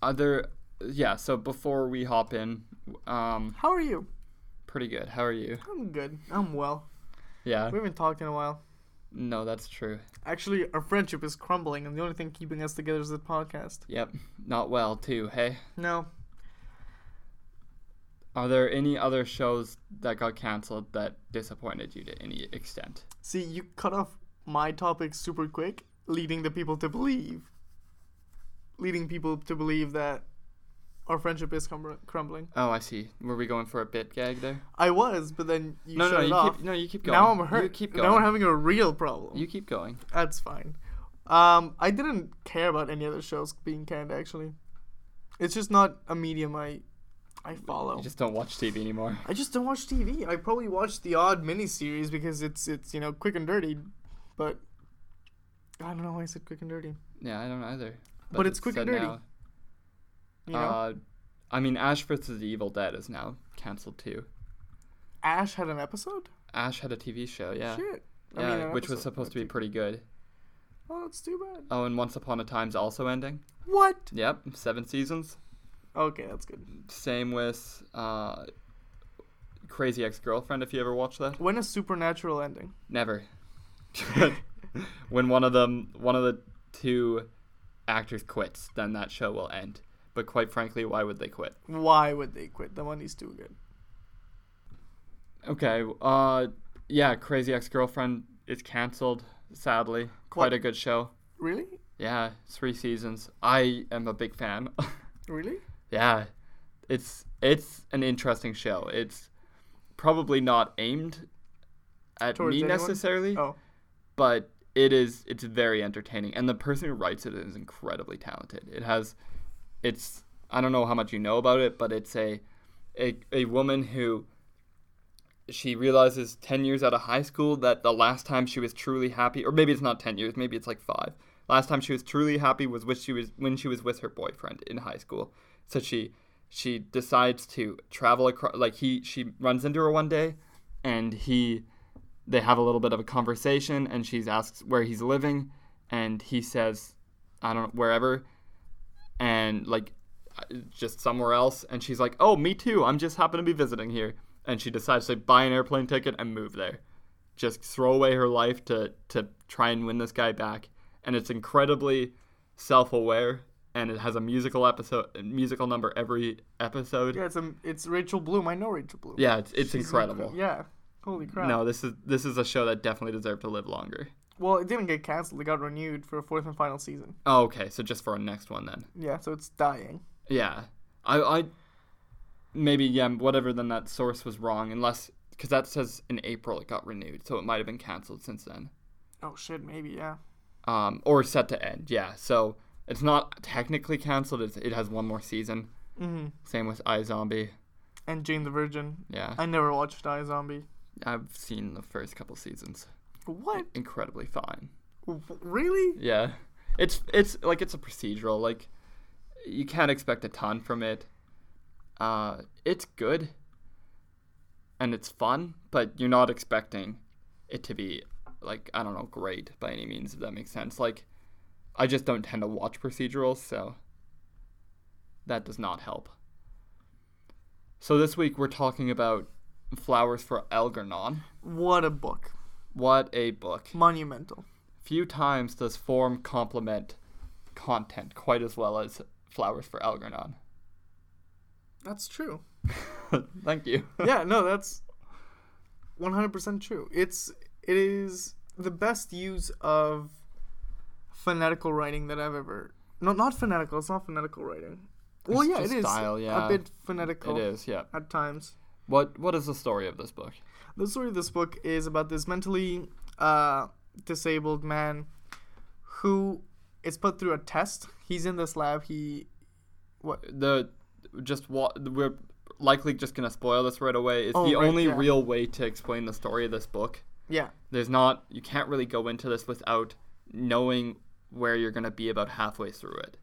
other yeah so before we hop in um how are you? pretty good how are you I'm good. I'm well. yeah We haven't talked in a while. No that's true. Actually, our friendship is crumbling, and the only thing keeping us together is the podcast. yep. Not well too hey? No, are there any other shows that got canceled that disappointed you to any extent? See, you cut off my topic super quick, leading the people to believe, leading people to believe that our friendship is crum- crumbling. oh I see were we going for a bit gag there I was, but then you no shut no it you off. keep no you keep going now I'm hurt. you keep going Now we're having a real problem. You keep going. That's fine. Um, I didn't care about any other shows being canned. Actually, it's just not a medium I I follow. You just don't watch TV anymore. I just don't watch TV. I probably watch the odd miniseries because it's it's you know quick and dirty, but I don't know why I said quick and dirty. Yeah, I don't either. But it's quick and dirty, now. You know, Uh, I mean, Ash vs. the Evil Dead is now canceled too. Ash had an episode. Ash had a TV show, yeah, Shit. I yeah, mean, which was supposed to be pretty good. Oh, that's too bad. Oh, and Once Upon a Time's also ending. What? Yep, seven seasons. Okay, that's good. Same with uh, Crazy Ex-Girlfriend. If you ever watched that, When is Supernatural ending? never. *laughs* when one of them, one of the two actors quits, then that show will end. But quite frankly, why would they quit? Why would they quit? The money's too good. Okay. Uh, yeah, Crazy Ex-Girlfriend is canceled. Sadly, quite What? a good show. Really? Yeah, three seasons. I am a big fan. *laughs* Really? yeah, it's it's an interesting show. It's probably not aimed at Towards me anyone? necessarily, Oh, but it is. It's very entertaining, and the person who writes it is incredibly talented. It has, it's. I don't know how much you know about it, but it's a, a a woman who. She realizes ten years out of high school that the last time she was truly happy, or maybe it's not ten years, maybe it's like five. Last time she was truly happy was with she was when she was with her boyfriend in high school. So she she decides to travel across. Like he she runs into her one day, and he they have a little bit of a conversation and she asks where he's living and he says i don't know wherever and like just somewhere else and she's like oh me too i'm just happen to be visiting here and she decides to buy an airplane ticket and move there just throw away her life to to try and win this guy back and it's incredibly self-aware and it has a musical episode musical number every episode yeah. It's a it's Rachel Bloom. I know Rachel Bloom. yeah it's, it's She's incredible incre- yeah. Holy crap. no this is this is a show that definitely deserved to live longer Well, it didn't get canceled. It got renewed for a fourth and final season. Oh, okay. So just for a next one then. Yeah, so it's dying. Yeah. I I maybe yeah, whatever then that source was wrong unless cuz that says in April it got renewed. So it might have been canceled since then. Oh shit, maybe yeah. Um or set to end. Yeah. So it's not technically canceled. It's, it has one more season. Mm-hmm. Same with iZombie. And Jane the Virgin. Yeah. I never watched iZombie. I've seen the first couple seasons. What? Incredibly fine. Really? Yeah. It's it's like it's a procedural. Like you can't expect a ton from it. Uh it's good. And it's fun, but you're not expecting it to be like I don't know great by any means if that makes sense. Like I just don't tend to watch procedurals, so that does not help. So this week we're talking about Flowers for Algernon. What a book. What a book. Monumental. Few times does form complement content quite as well as Flowers for Algernon. That's true. *laughs* Thank you. *laughs* yeah, no, that's 100% true. It's it is the best use of phonetical writing that I've ever No, not phonetical. It's not phonetical writing. Well, It's yeah, it is style, yeah. a bit phonetical It is, yeah. at times. What what is the story of this book? The story of this book is about this mentally uh, disabled man who is put through a test. He's in this lab. He what The just what we're likely just gonna spoil this right away. It's Oh, the right, only yeah. real way to explain the story of this book. yeah There's not you can't really go into this without knowing where you're gonna be about halfway through it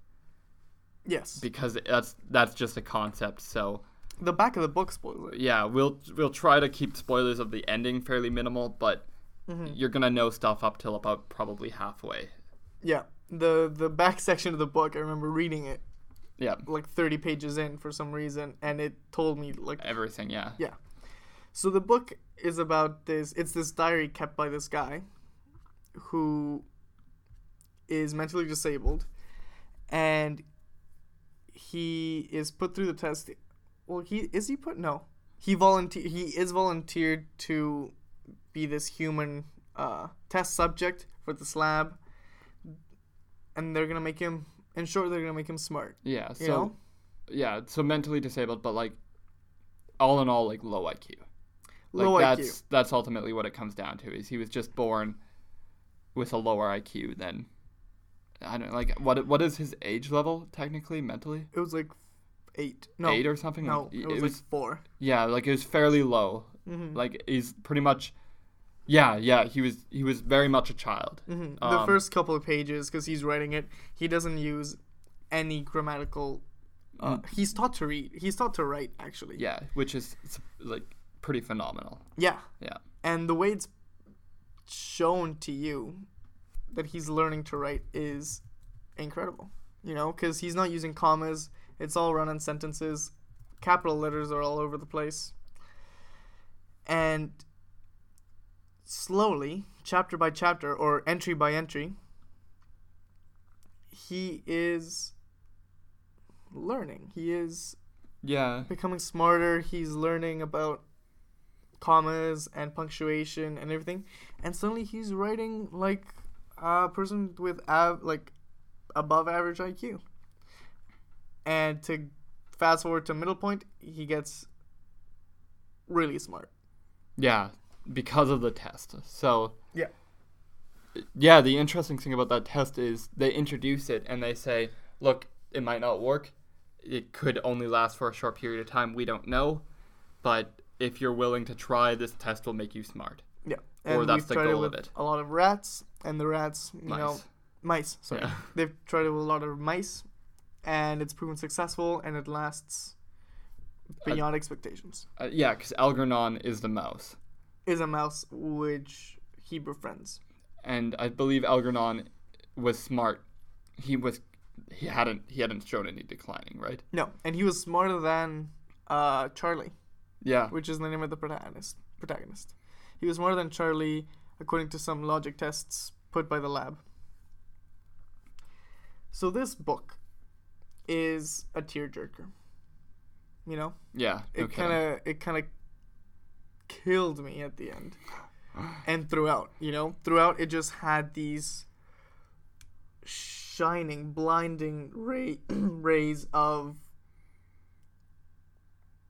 yes because that's that's just a concept. So the back of the book spoiler. yeah, we'll we'll try to keep spoilers of the ending fairly minimal, but Mhm. you're gonna know stuff up till about probably halfway. Yeah the the back section of the book. I remember reading it Yeah, like 30 pages in for some reason, and it told me like everything. Yeah. Yeah, So the book is about this. It's this diary kept by this guy, who is mentally disabled, and he is put through the test. Well, he is he put no. He volunteer. He is volunteered to be this human uh, test subject for this lab, and they're gonna make him. In short, they're gonna make him smart. yeah. So You know, yeah, so mentally disabled, but like all in all, like low IQ. Like low that's IQ. that's ultimately what it comes down to. Is he was just born with a lower IQ than I don't like what what is his age level technically mentally It was like eight. No, eight or something. no, like, it was, like four. yeah, like it was fairly low. Mm-hmm. Like he's pretty much yeah yeah he was he was very much a child. hmm the Um, first couple of pages, because he's writing it, he doesn't use any grammatical. Uh, Mm. He's taught to read. He's taught to write, actually. Yeah, which is like pretty phenomenal. Yeah. Yeah. And the way it's shown to you that he's learning to write is incredible. You know, because he's not using commas. It's all run in sentences. Capital letters are all over the place. And slowly, chapter by chapter, or entry by entry, he is learning. He is Yeah, becoming smarter. He's learning about commas and punctuation and everything. And suddenly he's writing like a person with av- like above average IQ. And to fast forward to middle point, he gets really smart. yeah, because of the test. So Yeah. yeah, the interesting thing about that test is they introduce it and they say, look, it might not work. It could only last for a short period of time. We don't know. But if you're willing to try, this test will make you smart. Yeah. Or that's the goal it of it. A lot of rats and the rats, you Nice. know, mice. Sorry. Yeah. They've tried it with a lot of mice and it's proven successful and it lasts beyond expectations. Uh, yeah, because Algernon is the mouse. Is a mouse which he befriends. And I believe Algernon was smart. He was he hadn't he hadn't shown any declining, right? No, and he was smarter than uh, Charlie, Yeah. which is the name of the protagonist. Protagonist. He was smarter than Charlie, according to some logic tests put by the lab. So this book is a tearjerker. You know, Yeah. it okay. kind of it kind of killed me at the end, and throughout. You know, throughout it just had these shining, blinding ray *clears throat* rays of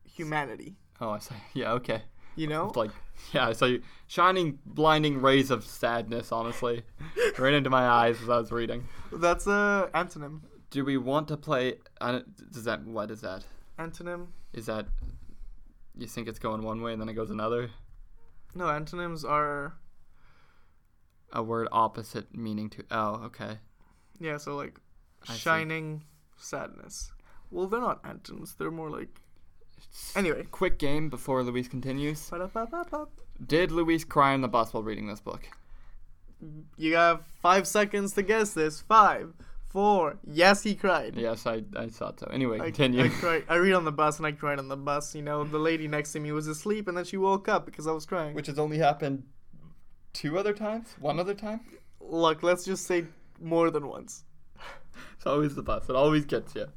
humanity. Oh, I see. Yeah, okay. You know, like yeah, so you shining blinding rays of sadness, honestly. *laughs* right into my eyes as I was reading. that's a antonym. Do we want to play don't, does that what is that? Antonym. Is that you think it's going one way and then it goes another? No, antonyms are A word opposite meaning to oh, okay. yeah. So like I see. shining sadness. Well, they're not antonyms. They're more like Anyway. quick game before Luis continues. Did Luis cry on the bus while reading this book? You got five seconds to guess this. Five, four. Yes, he cried. Yes, I, I thought so. Anyway, I, continue. I cried. I read on the bus and I cried on the bus. You know, the lady next to me was asleep and then she woke up because I was crying. Which has only happened two other times? One other time? Look, let's just say more than once. It's always the bus. It always gets you.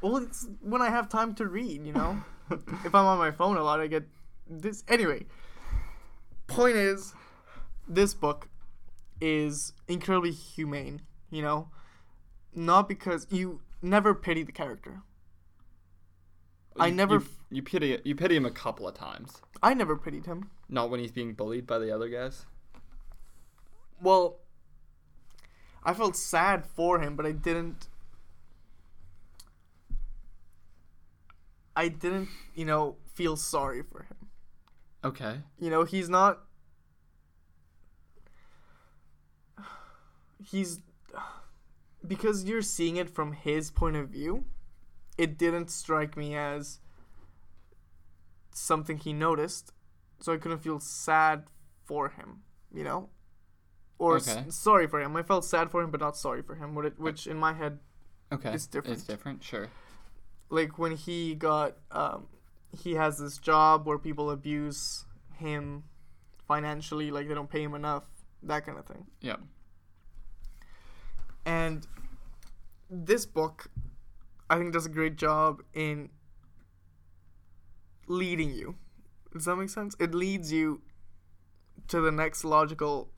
Well, it's when I have time to read, you know? *laughs* if I'm on my phone a lot, I get this. Anyway, point is, this book is incredibly humane, you know? Not because you never pity the character. I never You, you pity you pity him a couple of times. I never pitied him. Not when he's being bullied by the other guys. Well, I felt sad for him, but I didn't. I didn't, you know, feel sorry for him. Okay. You know, he's not. *sighs* He's. Because you're seeing it from his point of view, it didn't strike me as something he noticed, so I couldn't feel sad for him, you know? Or s- sorry for him. I felt sad for him, but not sorry for him, which in my head Okay. It's different. It's different. Sure. like when he got um he has this job where people abuse him financially like they don't pay him enough that kind of thing Yeah. And this book i think does a great job in leading you. Does that make sense? It leads you to the next logical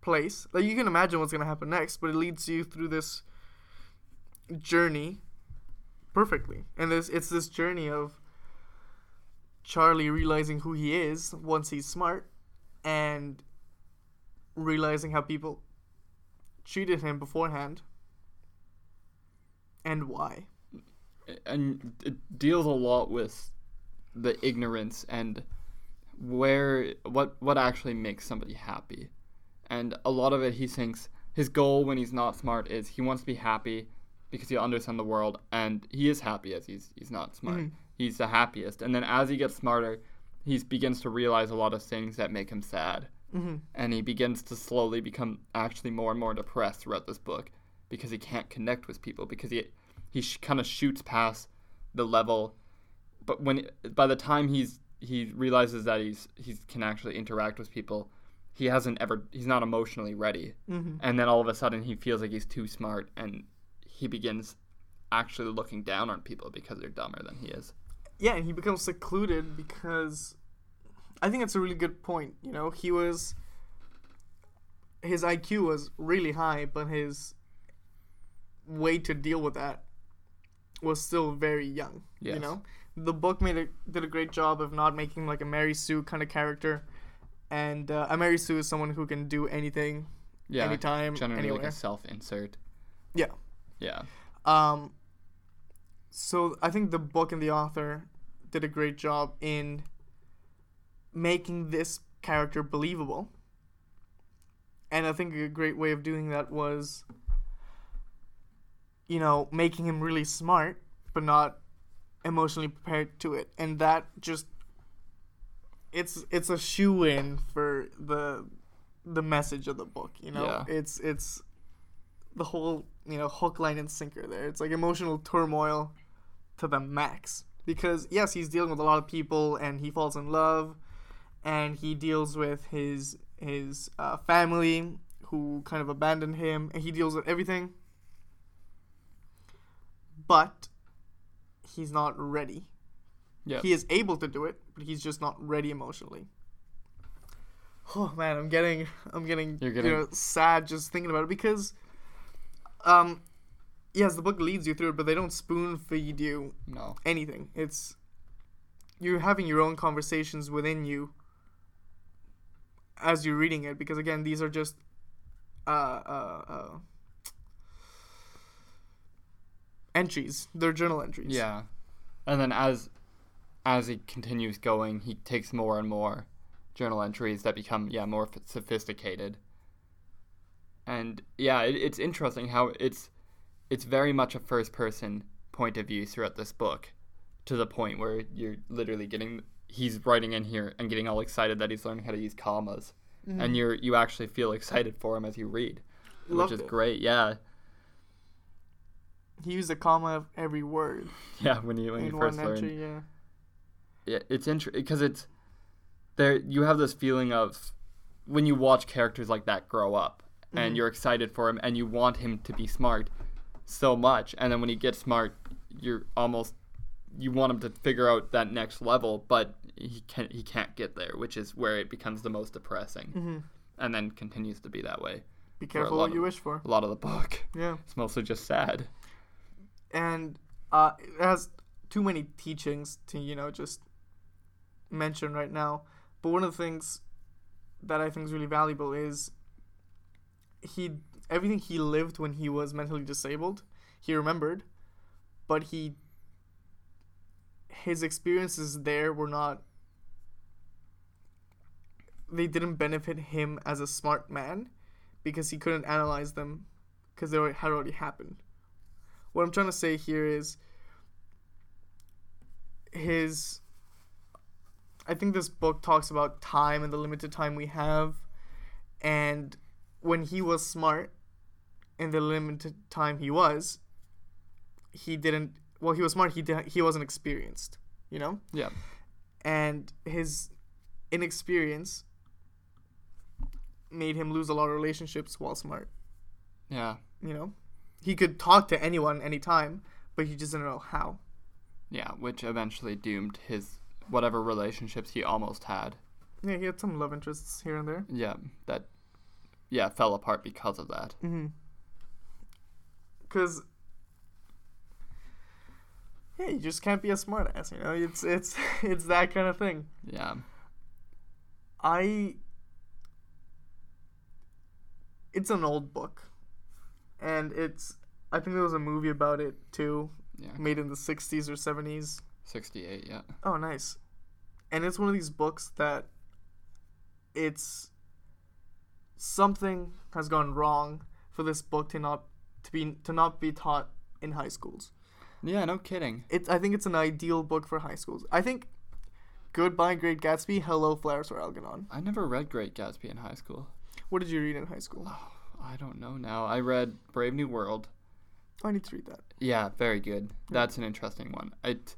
place. Like you can imagine what's going to happen next but it leads you through this journey perfectly. And this it's this journey of charlie realizing who he is once he's smart and realizing how people treated him beforehand. And why? And it deals a lot with the ignorance and where what what actually makes somebody happy. And a lot of it he thinks his goal when he's not smart is he wants to be happy because he'll understand the world and he is happy as he's he's not smart. Mhm. he's the happiest. And then as he gets smarter he begins to realize a lot of things that make him sad mm-hmm. and he begins to slowly become actually more and more depressed throughout this book because he can't connect with people because he he sh- kind of shoots past the level but when by the time he's he realizes that he's he can actually interact with people he hasn't ever he's not emotionally ready Mm-hmm. and then all of a sudden he feels like he's too smart and he begins actually looking down on people because they're dumber than he is yeah, and he becomes secluded because I think it's a really good point. You know, he was his IQ was really high, but his way to deal with that was still very young. You know, the book made a did a great job of not making like a Mary Sue kind of character, and uh, a Mary Sue is someone who can do anything, yeah anytime, generally anywhere. like a self-insert Yeah. yeah Um, so I think the book and the author did a great job in making this character believable. And I think a great way of doing that was, you know, making him really smart, but not emotionally prepared to it. And that just it's it's a shoe in for the the message of the book, you know? Yeah. It's it's the whole you know hook line and sinker there it's like emotional turmoil to the max because yes he's dealing with a lot of people and he falls in love and he deals with his his uh, family who kind of abandoned him. And he deals with everything. But he's not ready. Yeah he is able to do it but he's just not ready emotionally. Oh man i'm getting i'm getting, You're you getting- know, sad just thinking about it because um yes the book leads you through it but they don't spoon feed you no. anything. It's you're having your own conversations within you as you're reading it because again these are just uh uh, uh entries. They're journal entries. Yeah, and then as as he continues going, he takes more and more journal entries that become yeah more f- sophisticated. And yeah, it, it's interesting how it's it's very much a first person point of view throughout this book, to the point where you're literally getting he's writing in here and getting all excited that he's learning how to use commas, and you're you actually feel excited for him as you read, Loved which is it. great. Yeah, He used a comma of every word *laughs* yeah. When you when in you one first learn, entry. Yeah. yeah, it's interesting because it's there. You have this feeling of when you watch characters like that grow up, and Mhm. you're excited for him, and you want him to be smart so much, and then when he gets smart, you're almost you want him to figure out that next level, but he can't. He can't get there, which is where it becomes the most depressing, hmm and then continues to be that way. Be careful what you of- wish for. A lot of the book, Yeah. *laughs* it's mostly just sad. and uh, it has too many teachings to you know just mention right now. But one of the things that I think is really valuable is he everything he lived when he was mentally disabled, he remembered, but he his experiences there were not they didn't benefit him as a smart man because he couldn't analyze them because they had already happened. What I'm trying to say here is his I think this book talks about time and the limited time we have and when he was smart in the limited time he was he didn't well he was smart. He did, he wasn't experienced you know? Yeah, and his inexperience made him lose a lot of relationships while smart. Yeah, you know? He could talk to anyone anytime but he just didn't know how. Yeah. Which eventually doomed his whatever relationships he almost had. yeah he had some love interests here and there. Yeah, that yeah fell apart because of that. mm-hmm. Because yeah you just can't be a smartass you know it's it's *laughs* it's that kind of thing Yeah, i it's an old book and it's i think there was a movie about it too yeah. made in the 60s or 70s Sixty-eight. Yeah, Oh, nice. And it's one of these books that it's something has gone wrong for this book to not to be to not be taught in high schools. Yeah. No kidding. It's I think it's an ideal book for high schools. I think Goodbye Great Gatsby, Hello Flowers for Algernon. I never read Great Gatsby in high school. What did you read in high school? Oh, I don't know now. I read Brave New World. Oh, I need to read that. Yeah, very good. That's an interesting one. It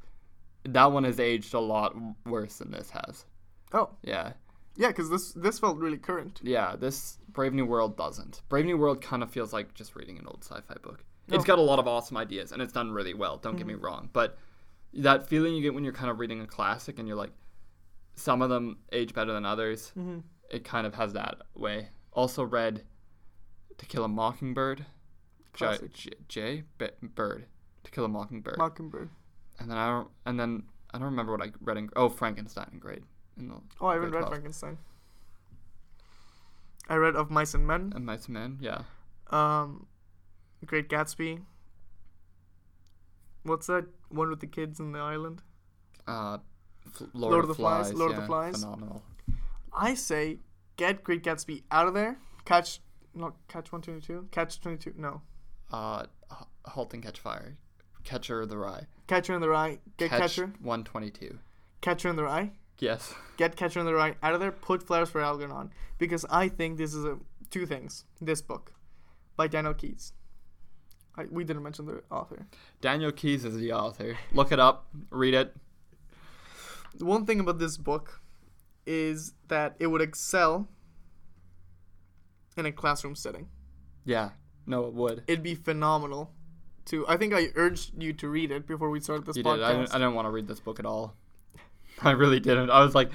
that one has aged a lot worse than this has. Oh, Yeah, yeah, because this this felt really current. yeah. This Brave New World doesn't. Brave New World kind of feels like just reading an old sci-fi book. It's Oh. got a lot of awesome ideas and it's done really well. Don't get me wrong, but that feeling you get when you're kind of reading a classic and you're like, some of them age better than others. Mm-hmm. It kind of has that way. Also read To Kill a Mockingbird. J. J, J B, Bird. To Kill a Mockingbird. Mockingbird. and then I don't. And then I don't remember what I read in. Oh, Frankenstein in grade. In the Oh, I haven't read 12. Frankenstein. I read Of Mice and Men. And Mice and Men. Yeah. Um, Great Gatsby. What's that one with the kids in the island? Uh, F- Lord, of the Flies. Lord of the Flies. Phenomenal. I say get Great Gatsby out of there. Catch, not catch one twenty two. Catch twenty two. No, Uh, Halt and Catch Fire. Catcher of the Rye. Catcher in the Rye. Get Catch Catcher. 122. Catcher in the Rye. Yes. Get Catcher in the Rye out of there. Put Flowers for Algernon because I think this is a two things. This book, by Daniel Keyes. I, we didn't mention the author. Daniel Keyes is the author. Look it up. Read it. The one thing about this book is that it would excel in a classroom setting. Yeah. No, it would. It'd be phenomenal. To I think I urged you to read it before we started this You podcast. did. I didn't, I didn't want to read this book at all. *laughs* I really didn't. I was like,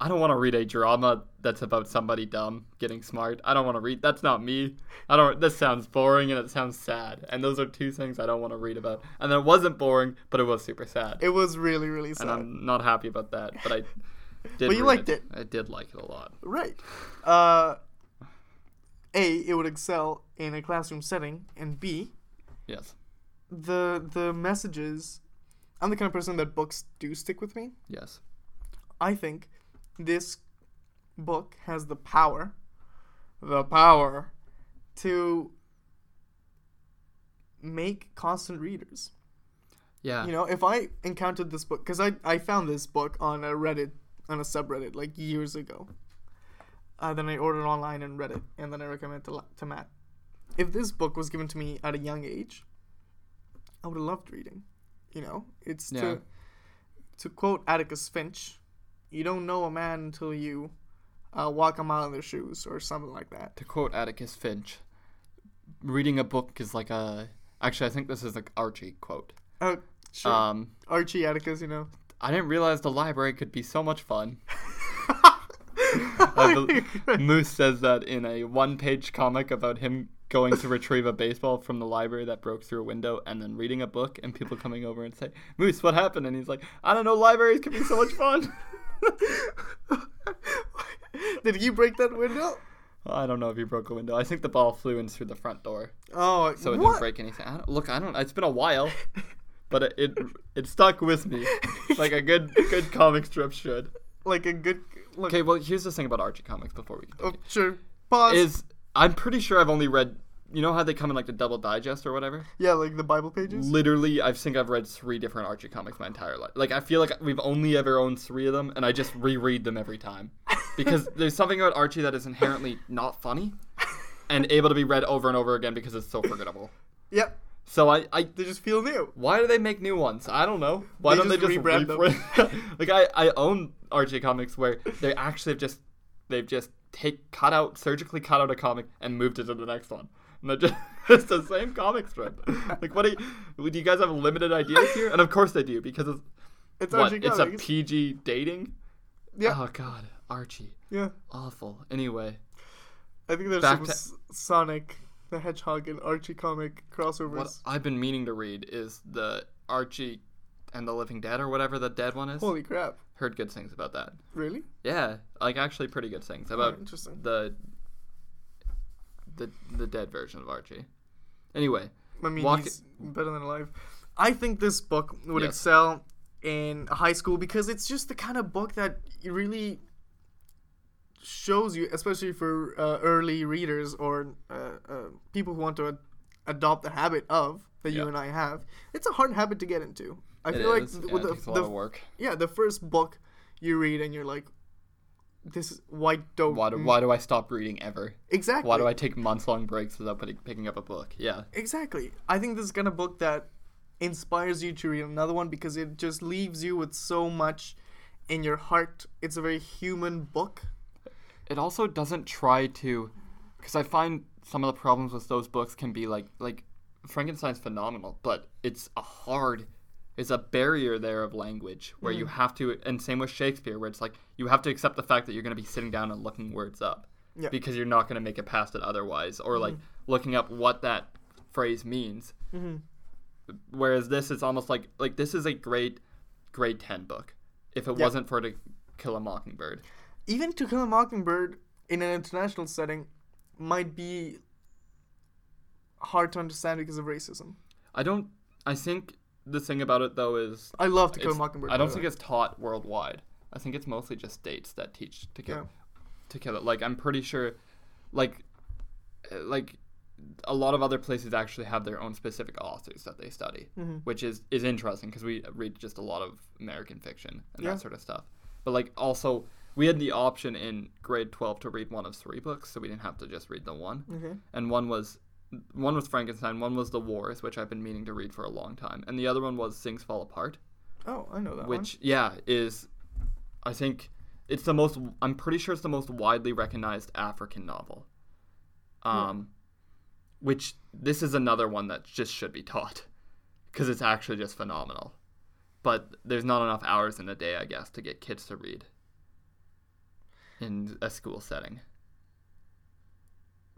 I don't want to read a drama that's about somebody dumb getting smart. I don't want to read. That's not me. I don't. This sounds boring and it sounds sad. And those are two things I don't want to read about. And it wasn't boring, but it was super sad. it was really really sad. and I'm not happy about that. But I *laughs* did. But you liked it. I did like it a lot. Right. Uh, a it would excel in a classroom setting, and B Yes. the the messages. I'm the kind of person that books do stick with me. Yes. I think this book has the power, the power, to make constant readers. Yeah. You know, if I encountered this book, because I, I found this book on a Reddit, on a subreddit, like years ago. Uh, then I ordered online and read it, and then I recommended to, to Matt. If this book was given to me at a young age, I would have loved reading. You know, it's Yeah. to to quote Atticus Finch, "You don't know a man until you uh, walk a mile in their shoes," or something like that. To quote Atticus Finch, reading a book is like a. Actually, I think this is an Archie quote. Uh, sure. Um, Archie Atticus, you know. I didn't realize the library could be so much fun. *laughs* I Moose says that in a one-page comic about him going to retrieve a baseball from the library that broke through a window, and then reading a book, and people coming over and say, "Moose, what happened?" And he's like, "I don't know. Libraries can be so much fun." *laughs* *laughs* Did you break that window? I don't know if he broke a window. I think the ball flew in through the front door, Oh, so it what? didn't break anything. I don't, look, I don't. It's been a while, but it, it it stuck with me, like a good good comic strip should. Like a good. Look, Okay, well, here's the thing about Archie comics before we oh, sure. Pause. is I'm pretty sure I've only read. You know how they come in like the double digest or whatever? yeah, like the Bible pages. Literally, I think I've read three different Archie comics my entire life. Like I feel like we've only ever owned three of them, and I just reread them every time because *laughs* there's something about Archie that is inherently not funny and able to be read over and over again because it's so forgettable. Yep. So I, I They just feel new. why do they make new ones? I don't know. Why They don't they just just rebrand them. *laughs* like I, I own Archie comics where they actually have just they've just take cut out surgically cut out a comic and moved it to the next one. And they're just *laughs* it's the same comic strip. Like what do you, do you guys have limited ideas here? And of course they do because it's It's what it's a. PG dating. Yeah. Oh God, Archie, yeah. awful. Anyway, I think there's some to- Sonic the Hedgehog and Archie comic crossovers. what I've been meaning to read is the Archie and the Living Dead or whatever the dead one is. Holy crap! Heard good things about that. Really? Yeah, like actually pretty good things Oh, about interesting. the the the dead version of Archie. Anyway, I mean, Walk- he's better than alive. I think this book would Yes. excel in high school because it's just the kind of book that really shows you, especially for uh, early readers or uh, uh, people who want to ad- adopt the habit of that you and I have. It's a hard habit to get into. I it feel like th- Yeah, with it the, takes a lot the work. yeah the first book you read and you're like, this is why don't Why do, why do I stop reading ever? exactly Why do I take months long breaks without putting, picking up a book? Yeah, Exactly. I think this is kind of book that inspires you to read another one because it just leaves you with so much in your heart. It's a very human book. it also doesn't try to, because I find some of the problems with those books can be like like Frankenstein's phenomenal, but it's a hard. It's a barrier there of language where you have to, and same with Shakespeare, where it's like you have to accept the fact that you're going to be sitting down and looking words up. Yeah. because you're not going to make it past it otherwise, or like looking up what that phrase means. Mhm. Whereas this is almost like like this is a great grade ten book. If it wasn't for To Kill a Mockingbird, Even To Kill a Mockingbird in an international setting might be hard to understand because of racism. I don't. I think the thing about it though is I love To Kill a Mockingbird. I don't think it's taught worldwide. I think it's mostly just states that teach to kill Yeah. to kill it. Like I'm pretty sure, like, uh, like a lot of other places actually have their own specific authors that they study, Mhm. which is is interesting because we read just a lot of American fiction and Yeah. that sort of stuff. But like also we had the option in grade 12 to read one of three books, so we didn't have to just read the one. Okay. And one was one was Frankenstein, one was The Wars, which I've been meaning to read for a long time, and the other one was Things Fall Apart Oh, I know that which yeah is i think it's the most i'm pretty sure it's the most widely recognized african novel. Um which this is another one that just should be taught because it's actually just phenomenal. But there's not enough hours in a day i guess to get kids to read in a school setting. one.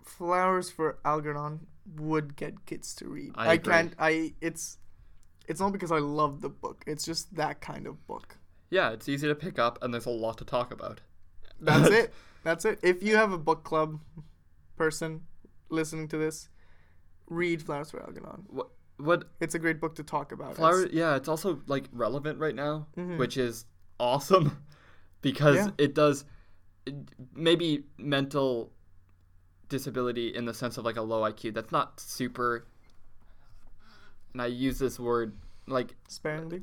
Flowers for Algernon would get kids to read. I I, can't. I. It's. It's not because I love the book. It's just that kind of book. yeah it's easy to pick up and there's a lot to talk about That's it. *laughs* That's it. If you have a book club person listening to this, read Flowers for Algernon. what what It's a great book to talk about. Flower, It's- yeah, it's also like relevant right now, Mhm. which is awesome *laughs* because Yeah. it does maybe mental disability in the sense of like a low IQ. That's not super, and I use this word like Sparingly.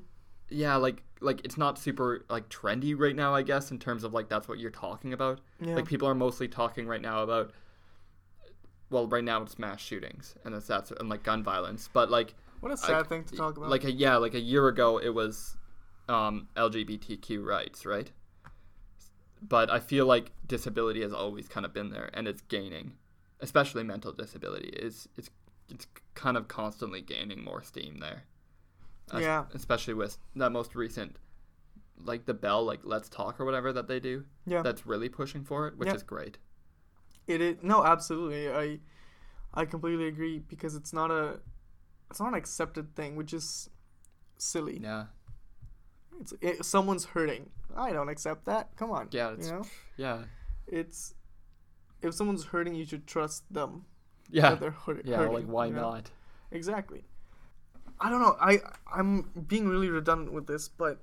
yeah, like like it's not super like trendy right now, I guess, in terms of like that's what you're talking about. Yeah. Like people are mostly talking right now about well, right now it's mass shootings and that's that's and like gun violence. But like what a sad thing to talk about. like a yeah, like a year ago it was um LGBTQ rights, right? But I feel like disability has always kind of been there and it's gaining. Especially mental disability is it's it's kind of constantly gaining more steam there. Yeah. Especially with that most recent like the bell like let's talk or whatever that they do yeah. that's really pushing for it which Yeah. is great It is no, absolutely. I I completely agree because it's not a it's not an accepted thing, which is silly. yeah It's it, someone's hurting. I don't accept that. Come on. Yeah, it's- you know, yeah it's if someone's hurting, you should trust them. yeah that they're hurt, yeah hurting, like why you know? not Exactly. I don't know. I I'm being really redundant with this, but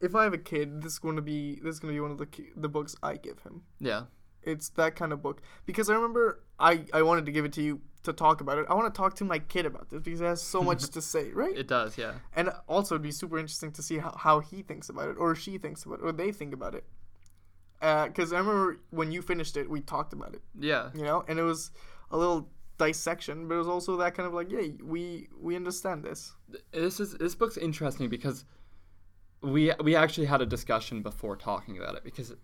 if I have a kid, this is going to be this is going to be one of the the books I give him. yeah It's that kind of book because I remember I I wanted to give it to you to talk about it. I want to talk to my kid about this because it has so much *laughs* to say, right? it does yeah and also it'd be super interesting to see how, how he thinks about it or she thinks about it or they think about it. Uh, because I remember when you finished it, we talked about it, yeah you know, and it was a little dissection, but it was also that kind of like, yeah, we we understand this. this is this book's interesting because we we actually had a discussion before talking about it because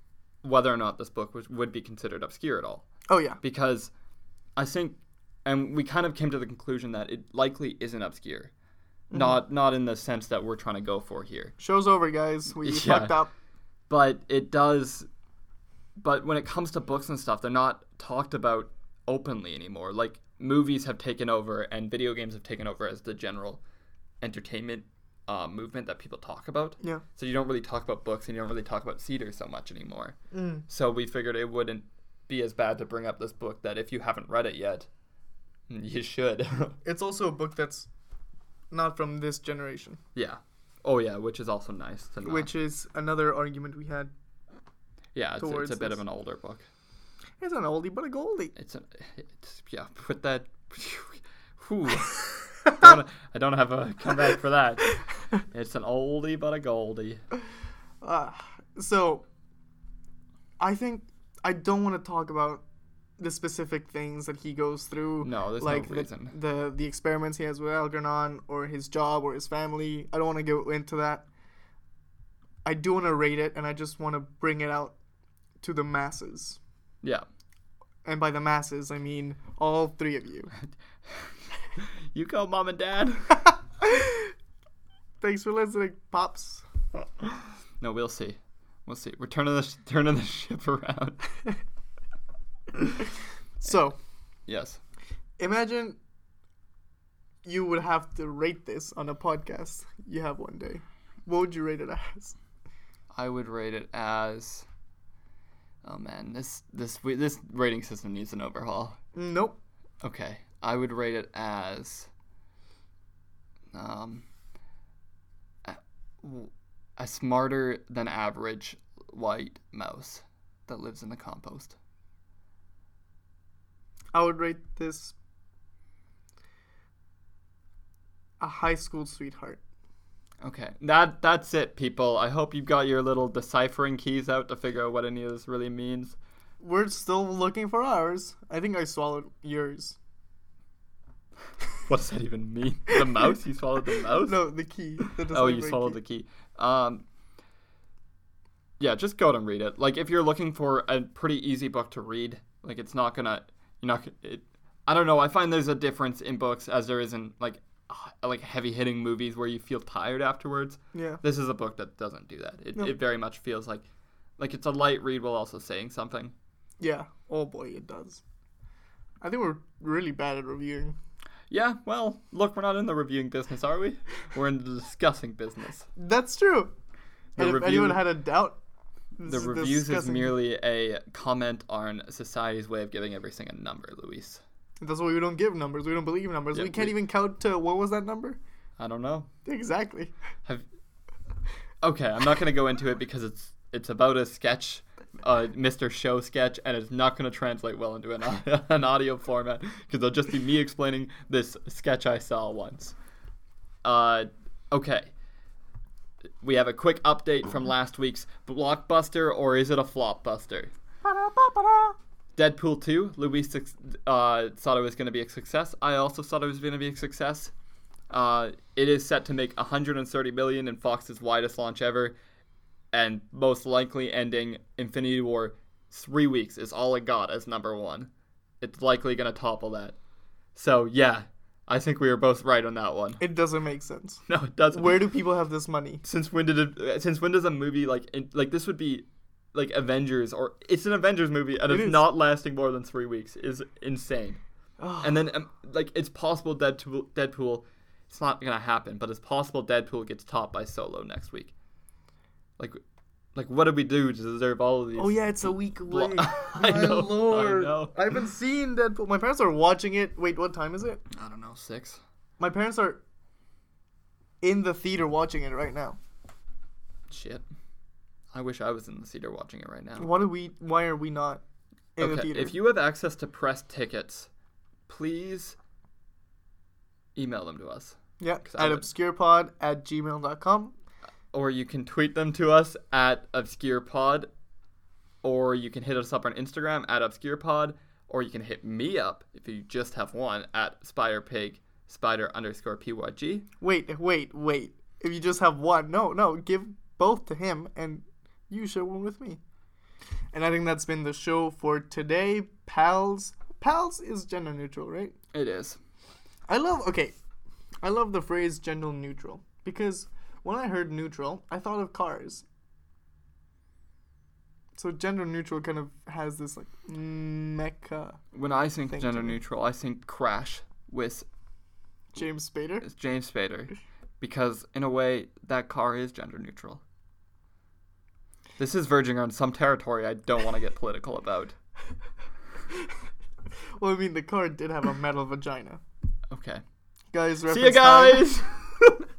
whether or not this book was, would be considered obscure at all Oh yeah, because I think and we kind of came to the conclusion that it likely isn't obscure mm-hmm. not not in the sense that we're trying to go for here show's over, guys. We *laughs* Yeah. fucked up. but it does but when it comes to books and stuff they're not talked about openly anymore like movies have taken over and video games have taken over as the general entertainment uh, movement that people talk about Yeah. so you don't really talk about books and you don't really talk about cedar so much anymore Mm. so we figured it wouldn't be as bad to bring up this book that if you haven't read it yet *laughs* you should *laughs* It's also a book that's not from this generation, yeah oh yeah which is also nice to know which is another argument we had. yeah it's, it's a bit this. of an older book It's an oldie but a goldie. It's an, it's yeah. Put that. *laughs* Whew. I don't have a comeback for that. *laughs* It's an oldie but a goldie. Uh, so, I think I don't want to talk about the specific things that he goes through. No, there's like no the, reason. the the experiments he has with Algernon or his job or his family. I don't want to go into that. I do want to rate it, and I just want to bring it out to the masses. Yeah. And by the masses, I mean all three of you. *laughs* You go, mom and dad. *laughs* Thanks for listening, pops. *laughs* No, we'll see. We'll see. We're turning the sh- turning the *laughs* ship around. *laughs* So, Yes. imagine you would have to rate this on a podcast you have one day. What would you rate it as? I would rate it as. Oh man, this this we- this rating system needs an overhaul. Nope. Okay, I would rate it as. Um. A, smarter than average white mouse that lives in the compost. I would rate this a high school sweetheart. Okay, that that's it, people. I hope you've got your little deciphering keys out to figure out what any of this really means. We're still looking for ours. I think I swallowed yours. *laughs* What does that even mean? The mouse? You swallowed the mouse? No, the key. The oh, you swallowed the key. Um, yeah, just go out and read it. Like, if you're looking for a pretty easy book to read, like it's not gonna, you're not. It, I don't know. I find there's a difference in books as there is in like, like heavy hitting movies where you feel tired afterwards. Yeah. This is a book that doesn't do that. It, No. it very much feels like, like it's a light read while also saying something. Yeah. Oh boy, it does. I think we're really bad at reviewing. Yeah, well, look, we're not in the reviewing business, are we? We're in the discussing business. That's true. The and if anyone had a doubt, The reviews is merely a comment on society's way of giving everything a number, Luis. That's why we don't give numbers. We don't believe numbers. Yeah, we can't we- even count to what was that number? I don't know. Exactly. Have Okay, I'm not going to go into it because it's it's about a sketch, uh, Mr. Show sketch, and it's not going to translate well into an, *laughs* an audio format because it'll just be me explaining this sketch I saw once. Uh, okay. We have a quick update from last week's blockbuster, or is it a flopbuster? Deadpool 2, Luis uh, thought it was going to be a success. I also thought it was going to be a success. Uh, it is set to make 130 million in Fox's widest launch ever, and most likely ending Infinity War three weeks is all it got as number one. It's likely going to topple that. So yeah, I think we were both right on that one. It doesn't make sense. *laughs* No, it doesn't. Where do people have this money? Since when did it? Since when does a movie like in, like this would be like Avengers or it's an Avengers movie and It it's is. not lasting more than three weeks is insane. and then um, like it's possible Deadpool Deadpool it's not gonna happen, but it's possible Deadpool gets topped by Solo next week. Like, like what did we do to deserve all of these? Oh yeah, it's a week away. *laughs* I My know, I lord, know. I haven't seen Deadpool. My parents are watching it. Wait, what time is it? I don't know six. My parents are in the theater watching it right now. Shit. I wish I was in the theater watching it right now. Why do we? Why are we not in the okay, theater? if you have access to press tickets, please email them to us. yeah, at obscurepod at gmail.com. or you can tweet them to us at obscurepod, or you can hit us up on Instagram at obscurepod, or you can hit me up if you just have one at spiderpig spider underscore pyg. Wait, wait, wait. If you just have one, no, no, give both to him and you share one with me. And I think that's been the show for today. Pals. Pals is gender neutral, right? It is. I love okay. I love the phrase gender neutral because when I heard neutral, I thought of cars. So gender neutral kind of has this like mecha When I think Thank gender neutral, I think Crash with James Spader. It's James Spader, because in a way that car is gender neutral. This is verging on some territory I don't want to get political about. *laughs* Well, I mean the car did have a metal vagina. Okay. Guys, See you guys. *laughs*